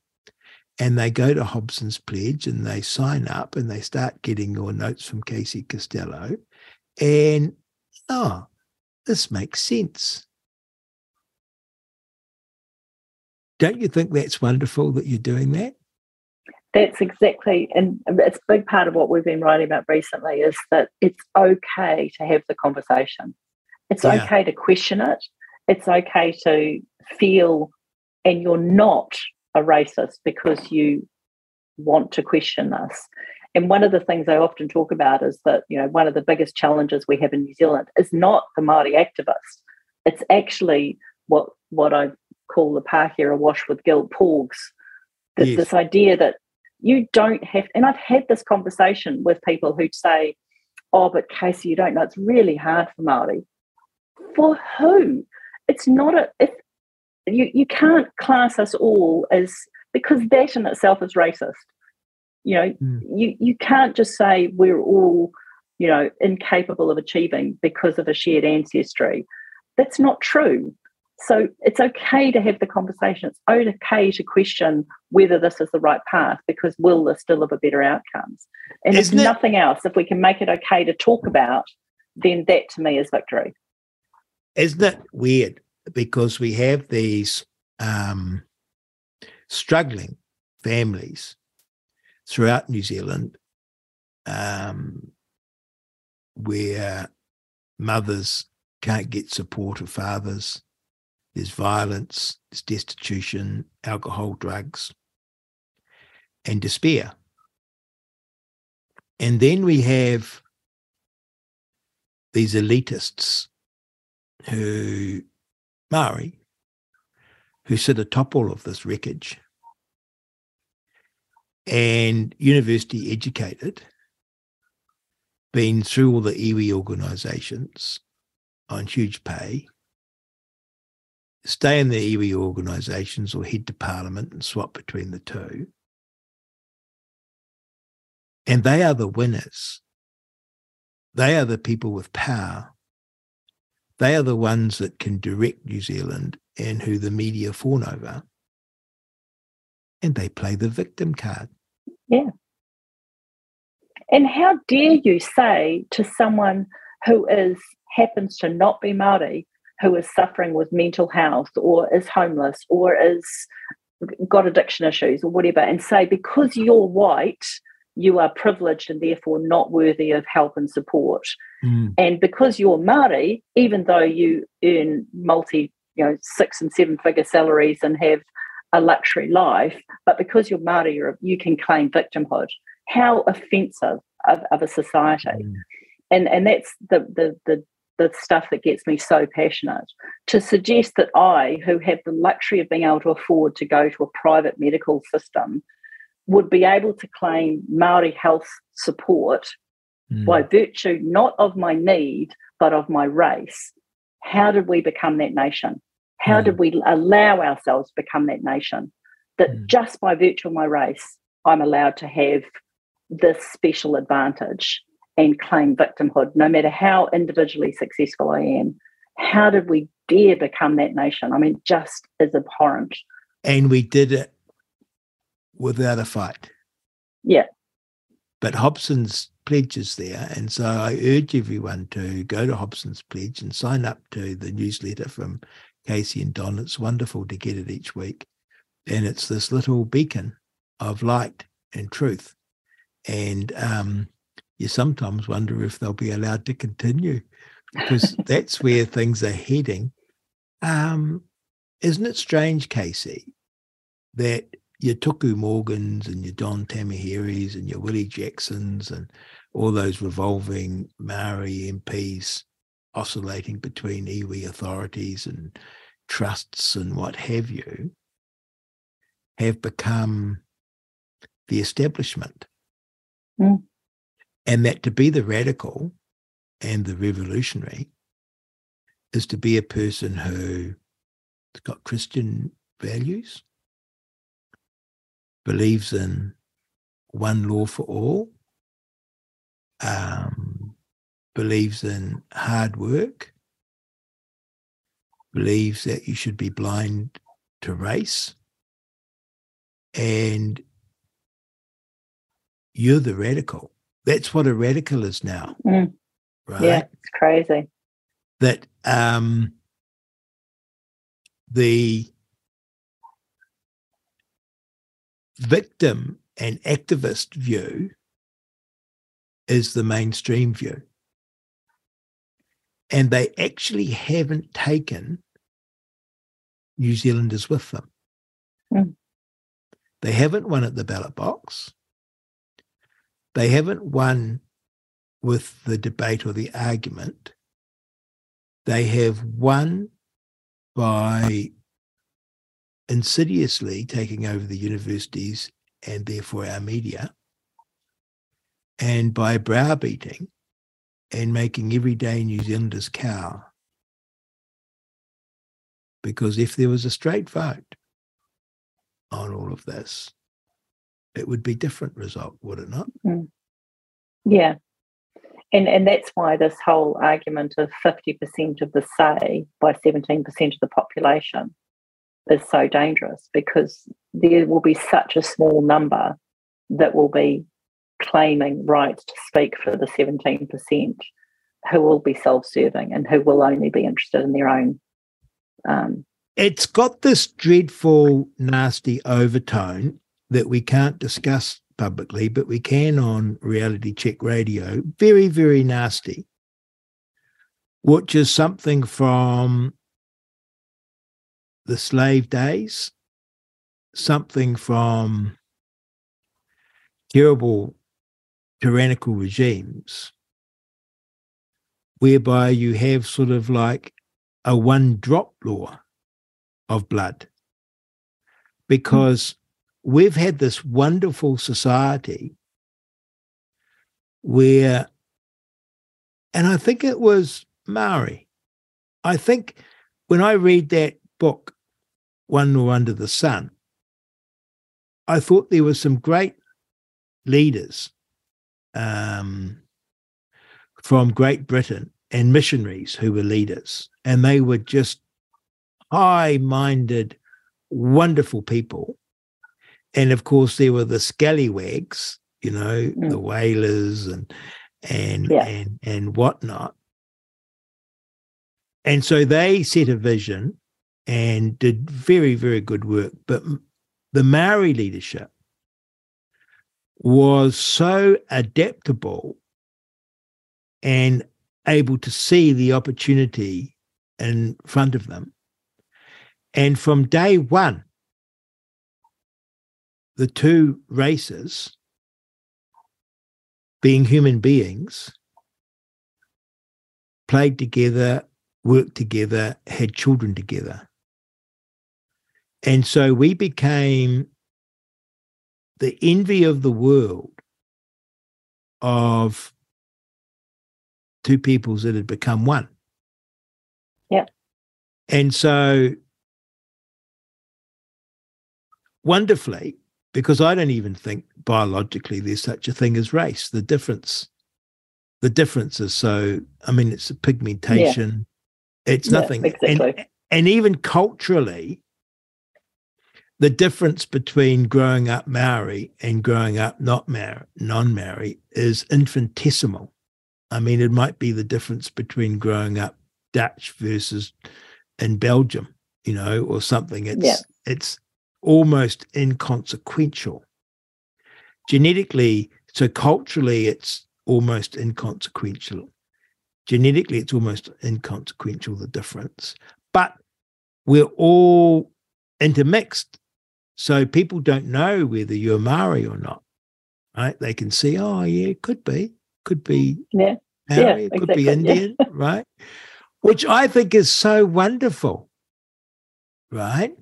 [SPEAKER 2] And they go to Hobson's Pledge and they sign up and they start getting your notes from Casey Costello. And oh, this makes sense. Don't you think that's wonderful that you're doing that?
[SPEAKER 3] That's exactly, and it's a big part of what we've been writing about recently is that it's okay to have the conversation. It's
[SPEAKER 2] Yeah.
[SPEAKER 3] okay to question it. It's okay to feel, and you're not a racist because you want to question this. And one of the things I often talk about is that, you know, one of the biggest challenges we have in New Zealand is not the Māori activist. It's actually what what I call the Pākehā wash with guilt porgs. This,
[SPEAKER 2] Yes.
[SPEAKER 3] this idea that you don't have, and I've had this conversation with people who say, oh, but Casey, you don't know, it's really hard for Māori. For who? It's not a, if you, you can't class us all as, because that in itself is racist. You know,
[SPEAKER 2] Mm.
[SPEAKER 3] you, you can't just say we're all, you know, incapable of achieving because of a shared ancestry. That's not true. So it's okay to have the conversation. It's okay to question whether this is the right path because will this deliver better outcomes? And
[SPEAKER 2] Isn't
[SPEAKER 3] if
[SPEAKER 2] it-
[SPEAKER 3] nothing else, if we can make it okay to talk about, then that to me is victory.
[SPEAKER 2] Isn't it weird? Because we have these um, struggling families throughout New Zealand um, where mothers can't get support of fathers. There's violence, there's destitution, alcohol, drugs, and despair. And then we have these elitists who, Maori, who sit atop all of this wreckage and university educated, been through all the iwi organisations on huge pay, stay in the iwi organisations or head to parliament and swap between the two. And they are the winners. They are the people with power. They are the ones that can direct New Zealand and who the media fawn over. And they play the victim card.
[SPEAKER 3] Yeah. And how dare you say to someone who is happens to not be Maori, who is suffering with mental health or is homeless or is got addiction issues or whatever, and say because you're white, you are privileged and therefore not worthy of help and support. Mm. And because you're Maori, even though you earn multi, you know, six and seven figure salaries and have a luxury life, but because you're Maori, you're, you can claim victimhood. How offensive of, of a society. Mm. And and that's the, the the the stuff that gets me so passionate. To suggest that I, who have the luxury of being able to afford to go to a private medical system, would be able to claim Maori health support mm. by virtue not of my need, but of my race. How did we become that nation? How mm. did we allow ourselves to become that nation? That mm. just by virtue of my race, I'm allowed to have this special advantage and claim victimhood, no matter how individually successful I am. How did we dare become that nation? I mean, just is abhorrent.
[SPEAKER 2] And we did it without a fight.
[SPEAKER 3] Yeah.
[SPEAKER 2] But Hobson's pledge is there. And so I urge everyone to go to Hobson's pledge and sign up to the newsletter from Casey and Don. It's wonderful to get it each week. And it's this little beacon of light and truth. And um, you sometimes wonder if they'll be allowed to continue because that's where things are heading. Um, isn't it strange, Casey, that your Tuku Morgans and your Don Tamiheres and your Willie Jacksons and all those revolving Maori MPs oscillating between iwi authorities and trusts and what have you have become the establishment. Mm. And that to be the radical and the revolutionary is to be a person who's got Christian values, believes in one law for all, um, believes in hard work, believes that you should be blind to race, and you're the radical. That's what a radical is now.
[SPEAKER 3] Mm. Right? Yeah, it's crazy.
[SPEAKER 2] That um, the victim and activist view is the mainstream view. And they actually haven't taken New Zealanders with them. Mm. They haven't won at the ballot box. They haven't won with the debate or the argument. They have won by insidiously taking over the universities and therefore our media, and by browbeating and making everyday New Zealanders cow. Because if there was a straight vote on all of this, it would be different result, would it not? Mm.
[SPEAKER 3] Yeah. And and that's why this whole argument of 50% of the say by 17% of the population is so dangerous because there will be such a small number that will be claiming rights to speak for the 17% who will be self-serving and who will only be interested in their own um,
[SPEAKER 2] it's got this dreadful nasty overtone that we can't discuss publicly, but we can on reality check radio. Very, very nasty, which is something from the slave days, something from terrible tyrannical regimes whereby you have sort of like a one drop law of blood because we've had this wonderful society where, and I think it was Maori. I think when I read that book, One Law Under the Sun, I thought there were some great leaders um, from Great Britain and missionaries who were leaders, and they were just high minded, wonderful people. And of course, there were the scallywags, you know, mm. the whalers and and yeah. and and whatnot. And so they set a vision and did very, very good work. But the Maori leadership was so adaptable and able to see the opportunity in front of them. And from day one, the two races, being human beings, played together, worked together, had children together. And so we became the envy of the world of two peoples that had become one.
[SPEAKER 3] Yeah.
[SPEAKER 2] And so wonderfully, because I don't even think biologically there's such a thing as race. The difference, the difference is so. I mean, it's a pigmentation. Yeah. It's yeah, nothing, exactly. and and even culturally, the difference between growing up Maori and growing up not Maori, non-Maori is infinitesimal. I mean, it might be the difference between growing up Dutch versus in Belgium, you know, or something. It's yeah. it's almost inconsequential. Genetically, so culturally, it's almost inconsequential. Genetically, it's almost inconsequential, the difference. But we're all intermixed. So people don't know whether you're Maori or not. Right? They can see, oh yeah, it could be could be
[SPEAKER 3] yeah,
[SPEAKER 2] Maori, yeah, it could be Indian, yeah. right? Which I think is so wonderful, right?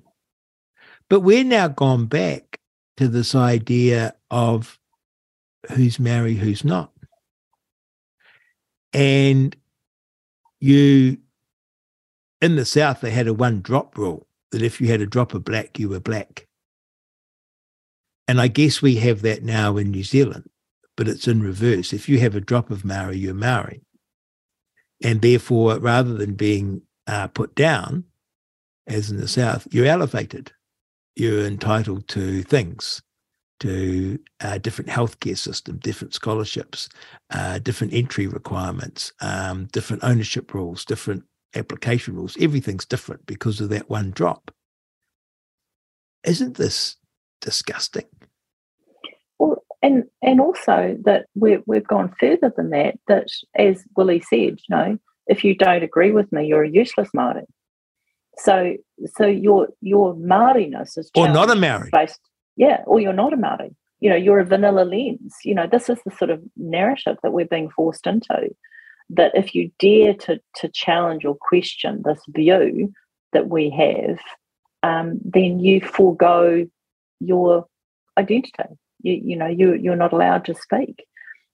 [SPEAKER 2] But we're now gone back to this idea of who's Maori, who's not. And you, in the South, they had a one drop rule that if you had a drop of black, you were black. And I guess we have that now in New Zealand but it's in reverse. If you have a drop of Maori, you're Maori. And therefore, rather than being uh, put down, as in the South, you're elevated. You're entitled to things, to uh, different healthcare system, different scholarships, uh, different entry requirements, um, different ownership rules, different application rules. Everything's different because of that one drop. Isn't this disgusting?
[SPEAKER 3] Well, and and also that we we've gone further than that. That as Willie said, you know, if you don't agree with me, you're a useless Maori. So so your your Maoriness is
[SPEAKER 2] or not a Maori
[SPEAKER 3] based, yeah, or you're not a Maori. You know, you're a vanilla lens. You know, this is the sort of narrative that we're being forced into. That if you dare to to challenge or question this view that we have, um, then you forego your identity you, you know you you're not allowed to speak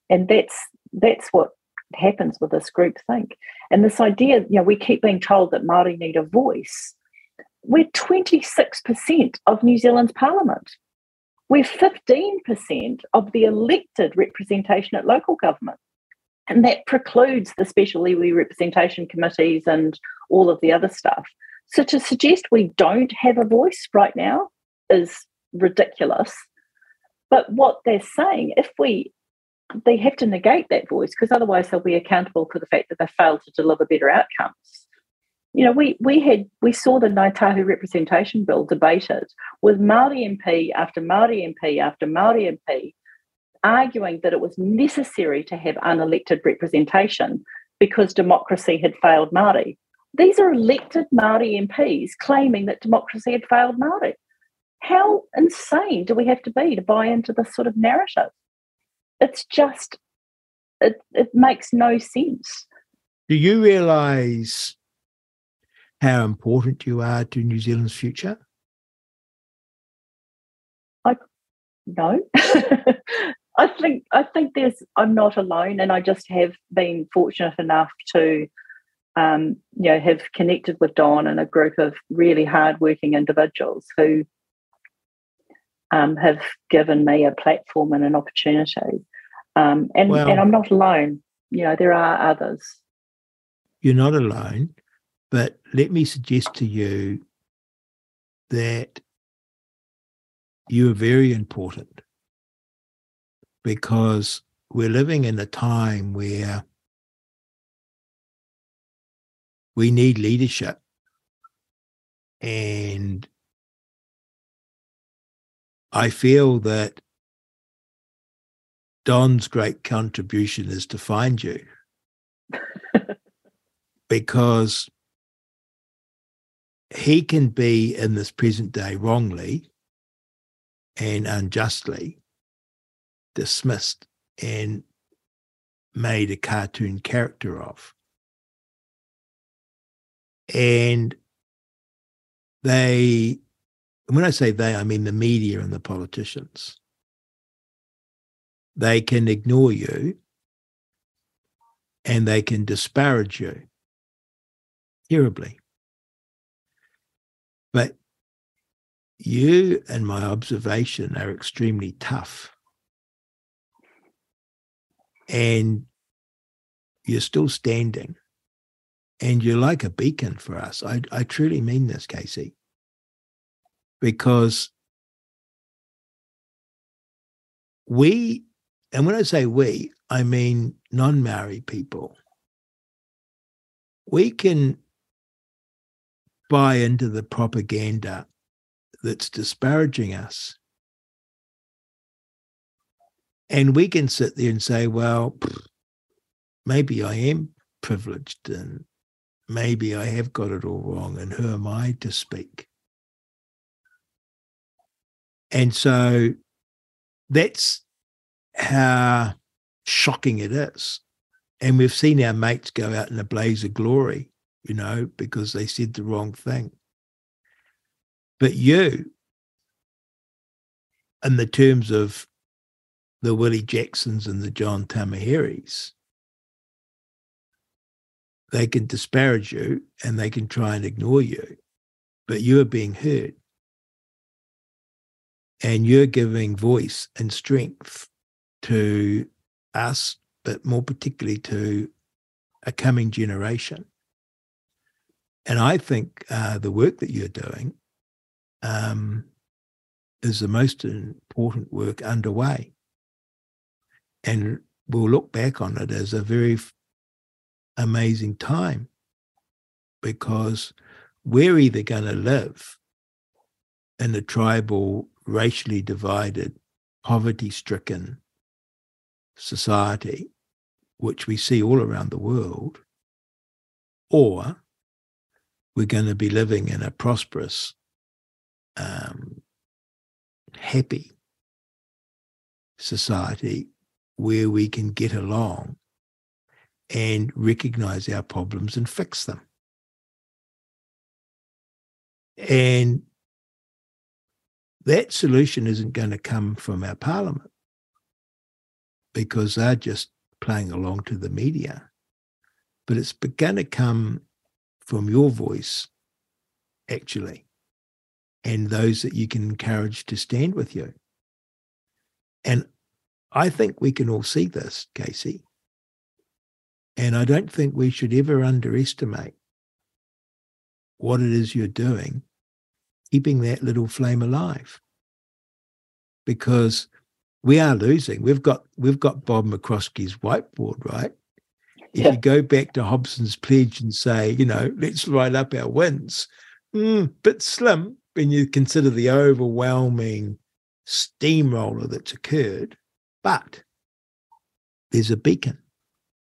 [SPEAKER 3] and that's that's what happens with this group think. And this idea you know we keep being told that Maori need a voice. We're 26% of New Zealand's parliament. We're 15% of the elected representation at local government. And that precludes the special iwi representation committees and all of the other stuff. So to suggest we don't have a voice right now is ridiculous. But what they're saying, if we, they have to negate that voice because otherwise they'll be accountable for the fact that they failed to deliver better outcomes. You know, we we had we saw the Ngāi Tahu representation bill debated with Maori MP after Maori MP after Maori MP arguing that it was necessary to have unelected representation because democracy had failed Maori. These are elected Maori MPs claiming that democracy had failed Maori how insane do we have to be to buy into this sort of narrative? It's just it it makes no sense.
[SPEAKER 2] Do you realise how important you are to New Zealand's future?
[SPEAKER 3] I no. I think I think there's I'm not alone, and I just have been fortunate enough to, um, you know, have connected with Don and a group of really hardworking individuals who um, have given me a platform and an opportunity. Um, and well, and I'm not alone. You know, there are others.
[SPEAKER 2] You're not alone, but let me suggest to you that you are very important because we're living in a time where we need leadership and I feel that Don's great contribution is to find you because he can be in this present day wrongly and unjustly dismissed and made a cartoon character of. And they, when I say they, I mean the media and the politicians. They can ignore you and they can disparage you terribly. But you and my observation are extremely tough and you're still standing and you're like a beacon for us. I, I truly mean this, Casey, because we, and when I say we, I mean non Maori people, we can buy into the propaganda that's disparaging us and we can sit there and say, well, maybe I am privileged and maybe I have got it all wrong. And who am I to speak? And so that's how shocking it is. And we've seen our mates go out in a blaze of glory, you know, because they said the wrong thing. But you, in the terms of the Willie Jacksons and the John Tamiheres. They can disparage you and they can try and ignore you, but you are being heard. And you're giving voice and strength to us, but more particularly to a coming generation. And I think uh, the work that you're doing um, is the most important work underway and we'll look back on it as a very amazing time because we're either going to live in a tribal, racially divided, poverty stricken society, which we see all around the world, or we're going to be living in a prosperous, um, happy society where we can get along and recognize our problems and fix them. And that solution isn't going to come from our parliament because they're just playing along to the media. But it's going to come from your voice, actually, and those that you can encourage to stand with you. And I think we can all see this, Casey. And I don't think we should ever underestimate what it is you're doing, keeping that little flame alive. Because we are losing. We've got we've got Bob McCoskrie's whiteboard, right? If yeah. you go back to Hobson's pledge and say, you know, let's write up our wins, mm, bit slim when you consider the overwhelming steamroller that's occurred. But there's a beacon,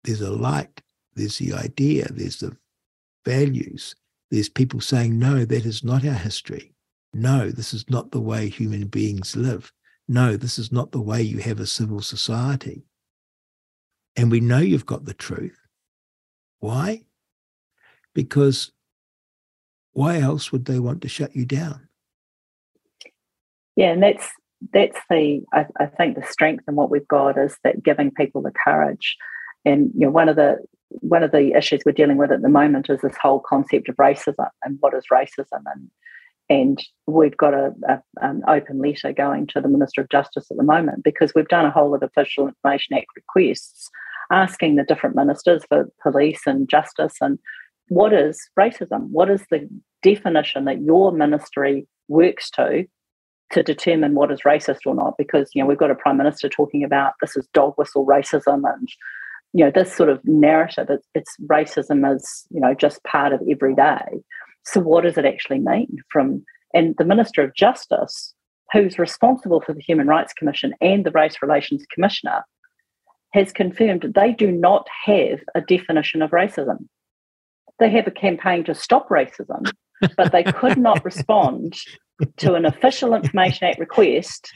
[SPEAKER 2] there's a light, there's the idea, there's the values. There's people saying, no, that is not our history. No, this is not the way human beings live. No, this is not the way you have a civil society. And we know you've got the truth. Why? Because why else would they want to shut you down?
[SPEAKER 3] Yeah, and that's that's the I, I think the strength and what we've got is that giving people the courage. And you know, one of the one of the issues we're dealing with at the moment is this whole concept of racism and what is racism and and we've got a, a, an open letter going to the Minister of Justice at the moment because we've done a whole lot of Official Information Act requests asking the different ministers for police and justice and what is racism? What is the definition that your ministry works to to determine what is racist or not? Because you know we've got a prime minister talking about this is dog whistle racism and you know this sort of narrative. It's, it's racism is you know just part of every day. So what does it actually mean from and the Minister of Justice, who's responsible for the Human Rights Commission and the Race Relations Commissioner, has confirmed they do not have a definition of racism. They have a campaign to stop racism, but they could not respond to an official Information Act request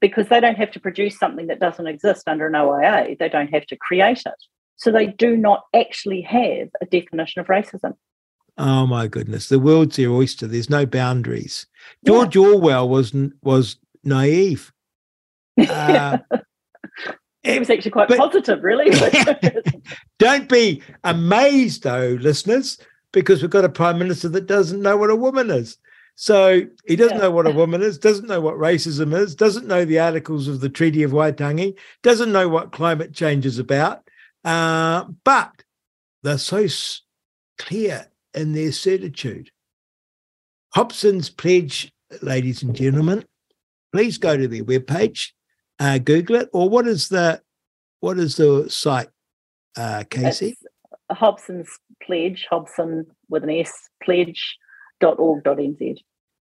[SPEAKER 3] because they don't have to produce something that doesn't exist under an OIA. They don't have to create it. So they do not actually have a definition of racism.
[SPEAKER 2] Oh my goodness, the world's your oyster. There's no boundaries. George yeah. Orwell was was naive.
[SPEAKER 3] Uh, he was actually quite but, positive, really.
[SPEAKER 2] don't be amazed, though, listeners, because we've got a prime minister that doesn't know what a woman is. So he doesn't yeah. know what a woman is, doesn't know what racism is, doesn't know the articles of the Treaty of Waitangi, doesn't know what climate change is about. Uh, but they're so clear in their certitude. Hobson's Pledge, ladies and gentlemen, please go to their webpage, uh, Google it, or what is the what is the site, uh, Casey? It's
[SPEAKER 3] Hobson's Pledge, Hobson with an S, pledge.org.nz.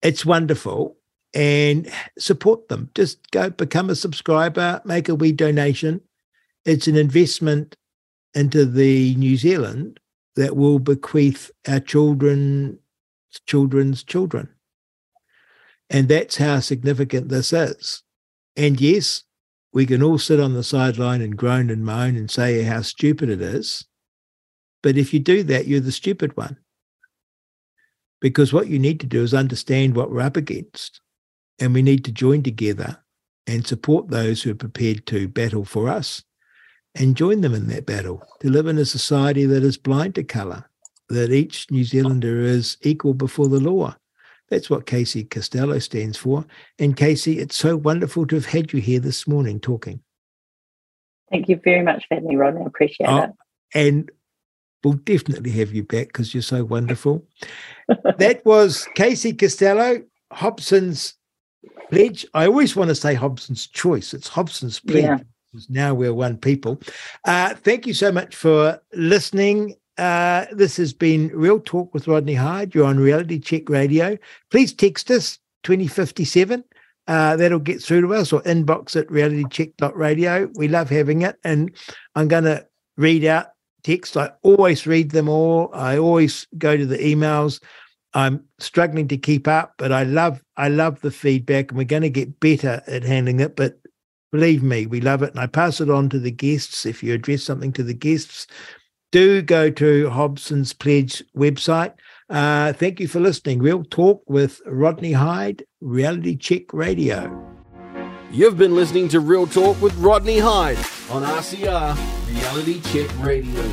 [SPEAKER 2] It's wonderful and support them. Just go become a subscriber, make a wee donation. It's an investment into the New Zealand that will bequeath our children, children's children. And that's how significant this is. And yes, we can all sit on the sideline and groan and moan and say how stupid it is. But if you do that, you're the stupid one. Because what you need to do is understand what we're up against. And we need to join together and support those who are prepared to battle for us and join them in that battle to live in a society that is blind to colour, that each New Zealander is equal before the law. That's what Casey Costello stands for. And Casey, it's so wonderful to have had you here this morning talking.
[SPEAKER 3] Thank you very much for having me, Rodney. I appreciate oh, it.
[SPEAKER 2] And we'll definitely have you back because you're so wonderful. that was Casey Costello, Hobson's pledge. I always want to say Hobson's choice. It's Hobson's pledge. Yeah now we're one people. Uh, thank you so much for listening. Uh, this has been Real Talk with Rodney Hide. You're on Reality Check Radio. Please text us 2057. Uh, that'll get through to us or inbox at realitycheck.radio. We love having it. And I'm going to read out text. I always read them all. I always go to the emails. I'm struggling to keep up, but I love I love the feedback, and we're going to get better at handling it. But Believe me, we love it. And I pass it on to the guests. If you address something to the guests, do go to Hobson's Pledge website. Uh, thank you for listening. Real Talk with Rodney Hide, Reality Check Radio.
[SPEAKER 1] You've been listening to Real Talk with Rodney Hide on RCR Reality Check Radio.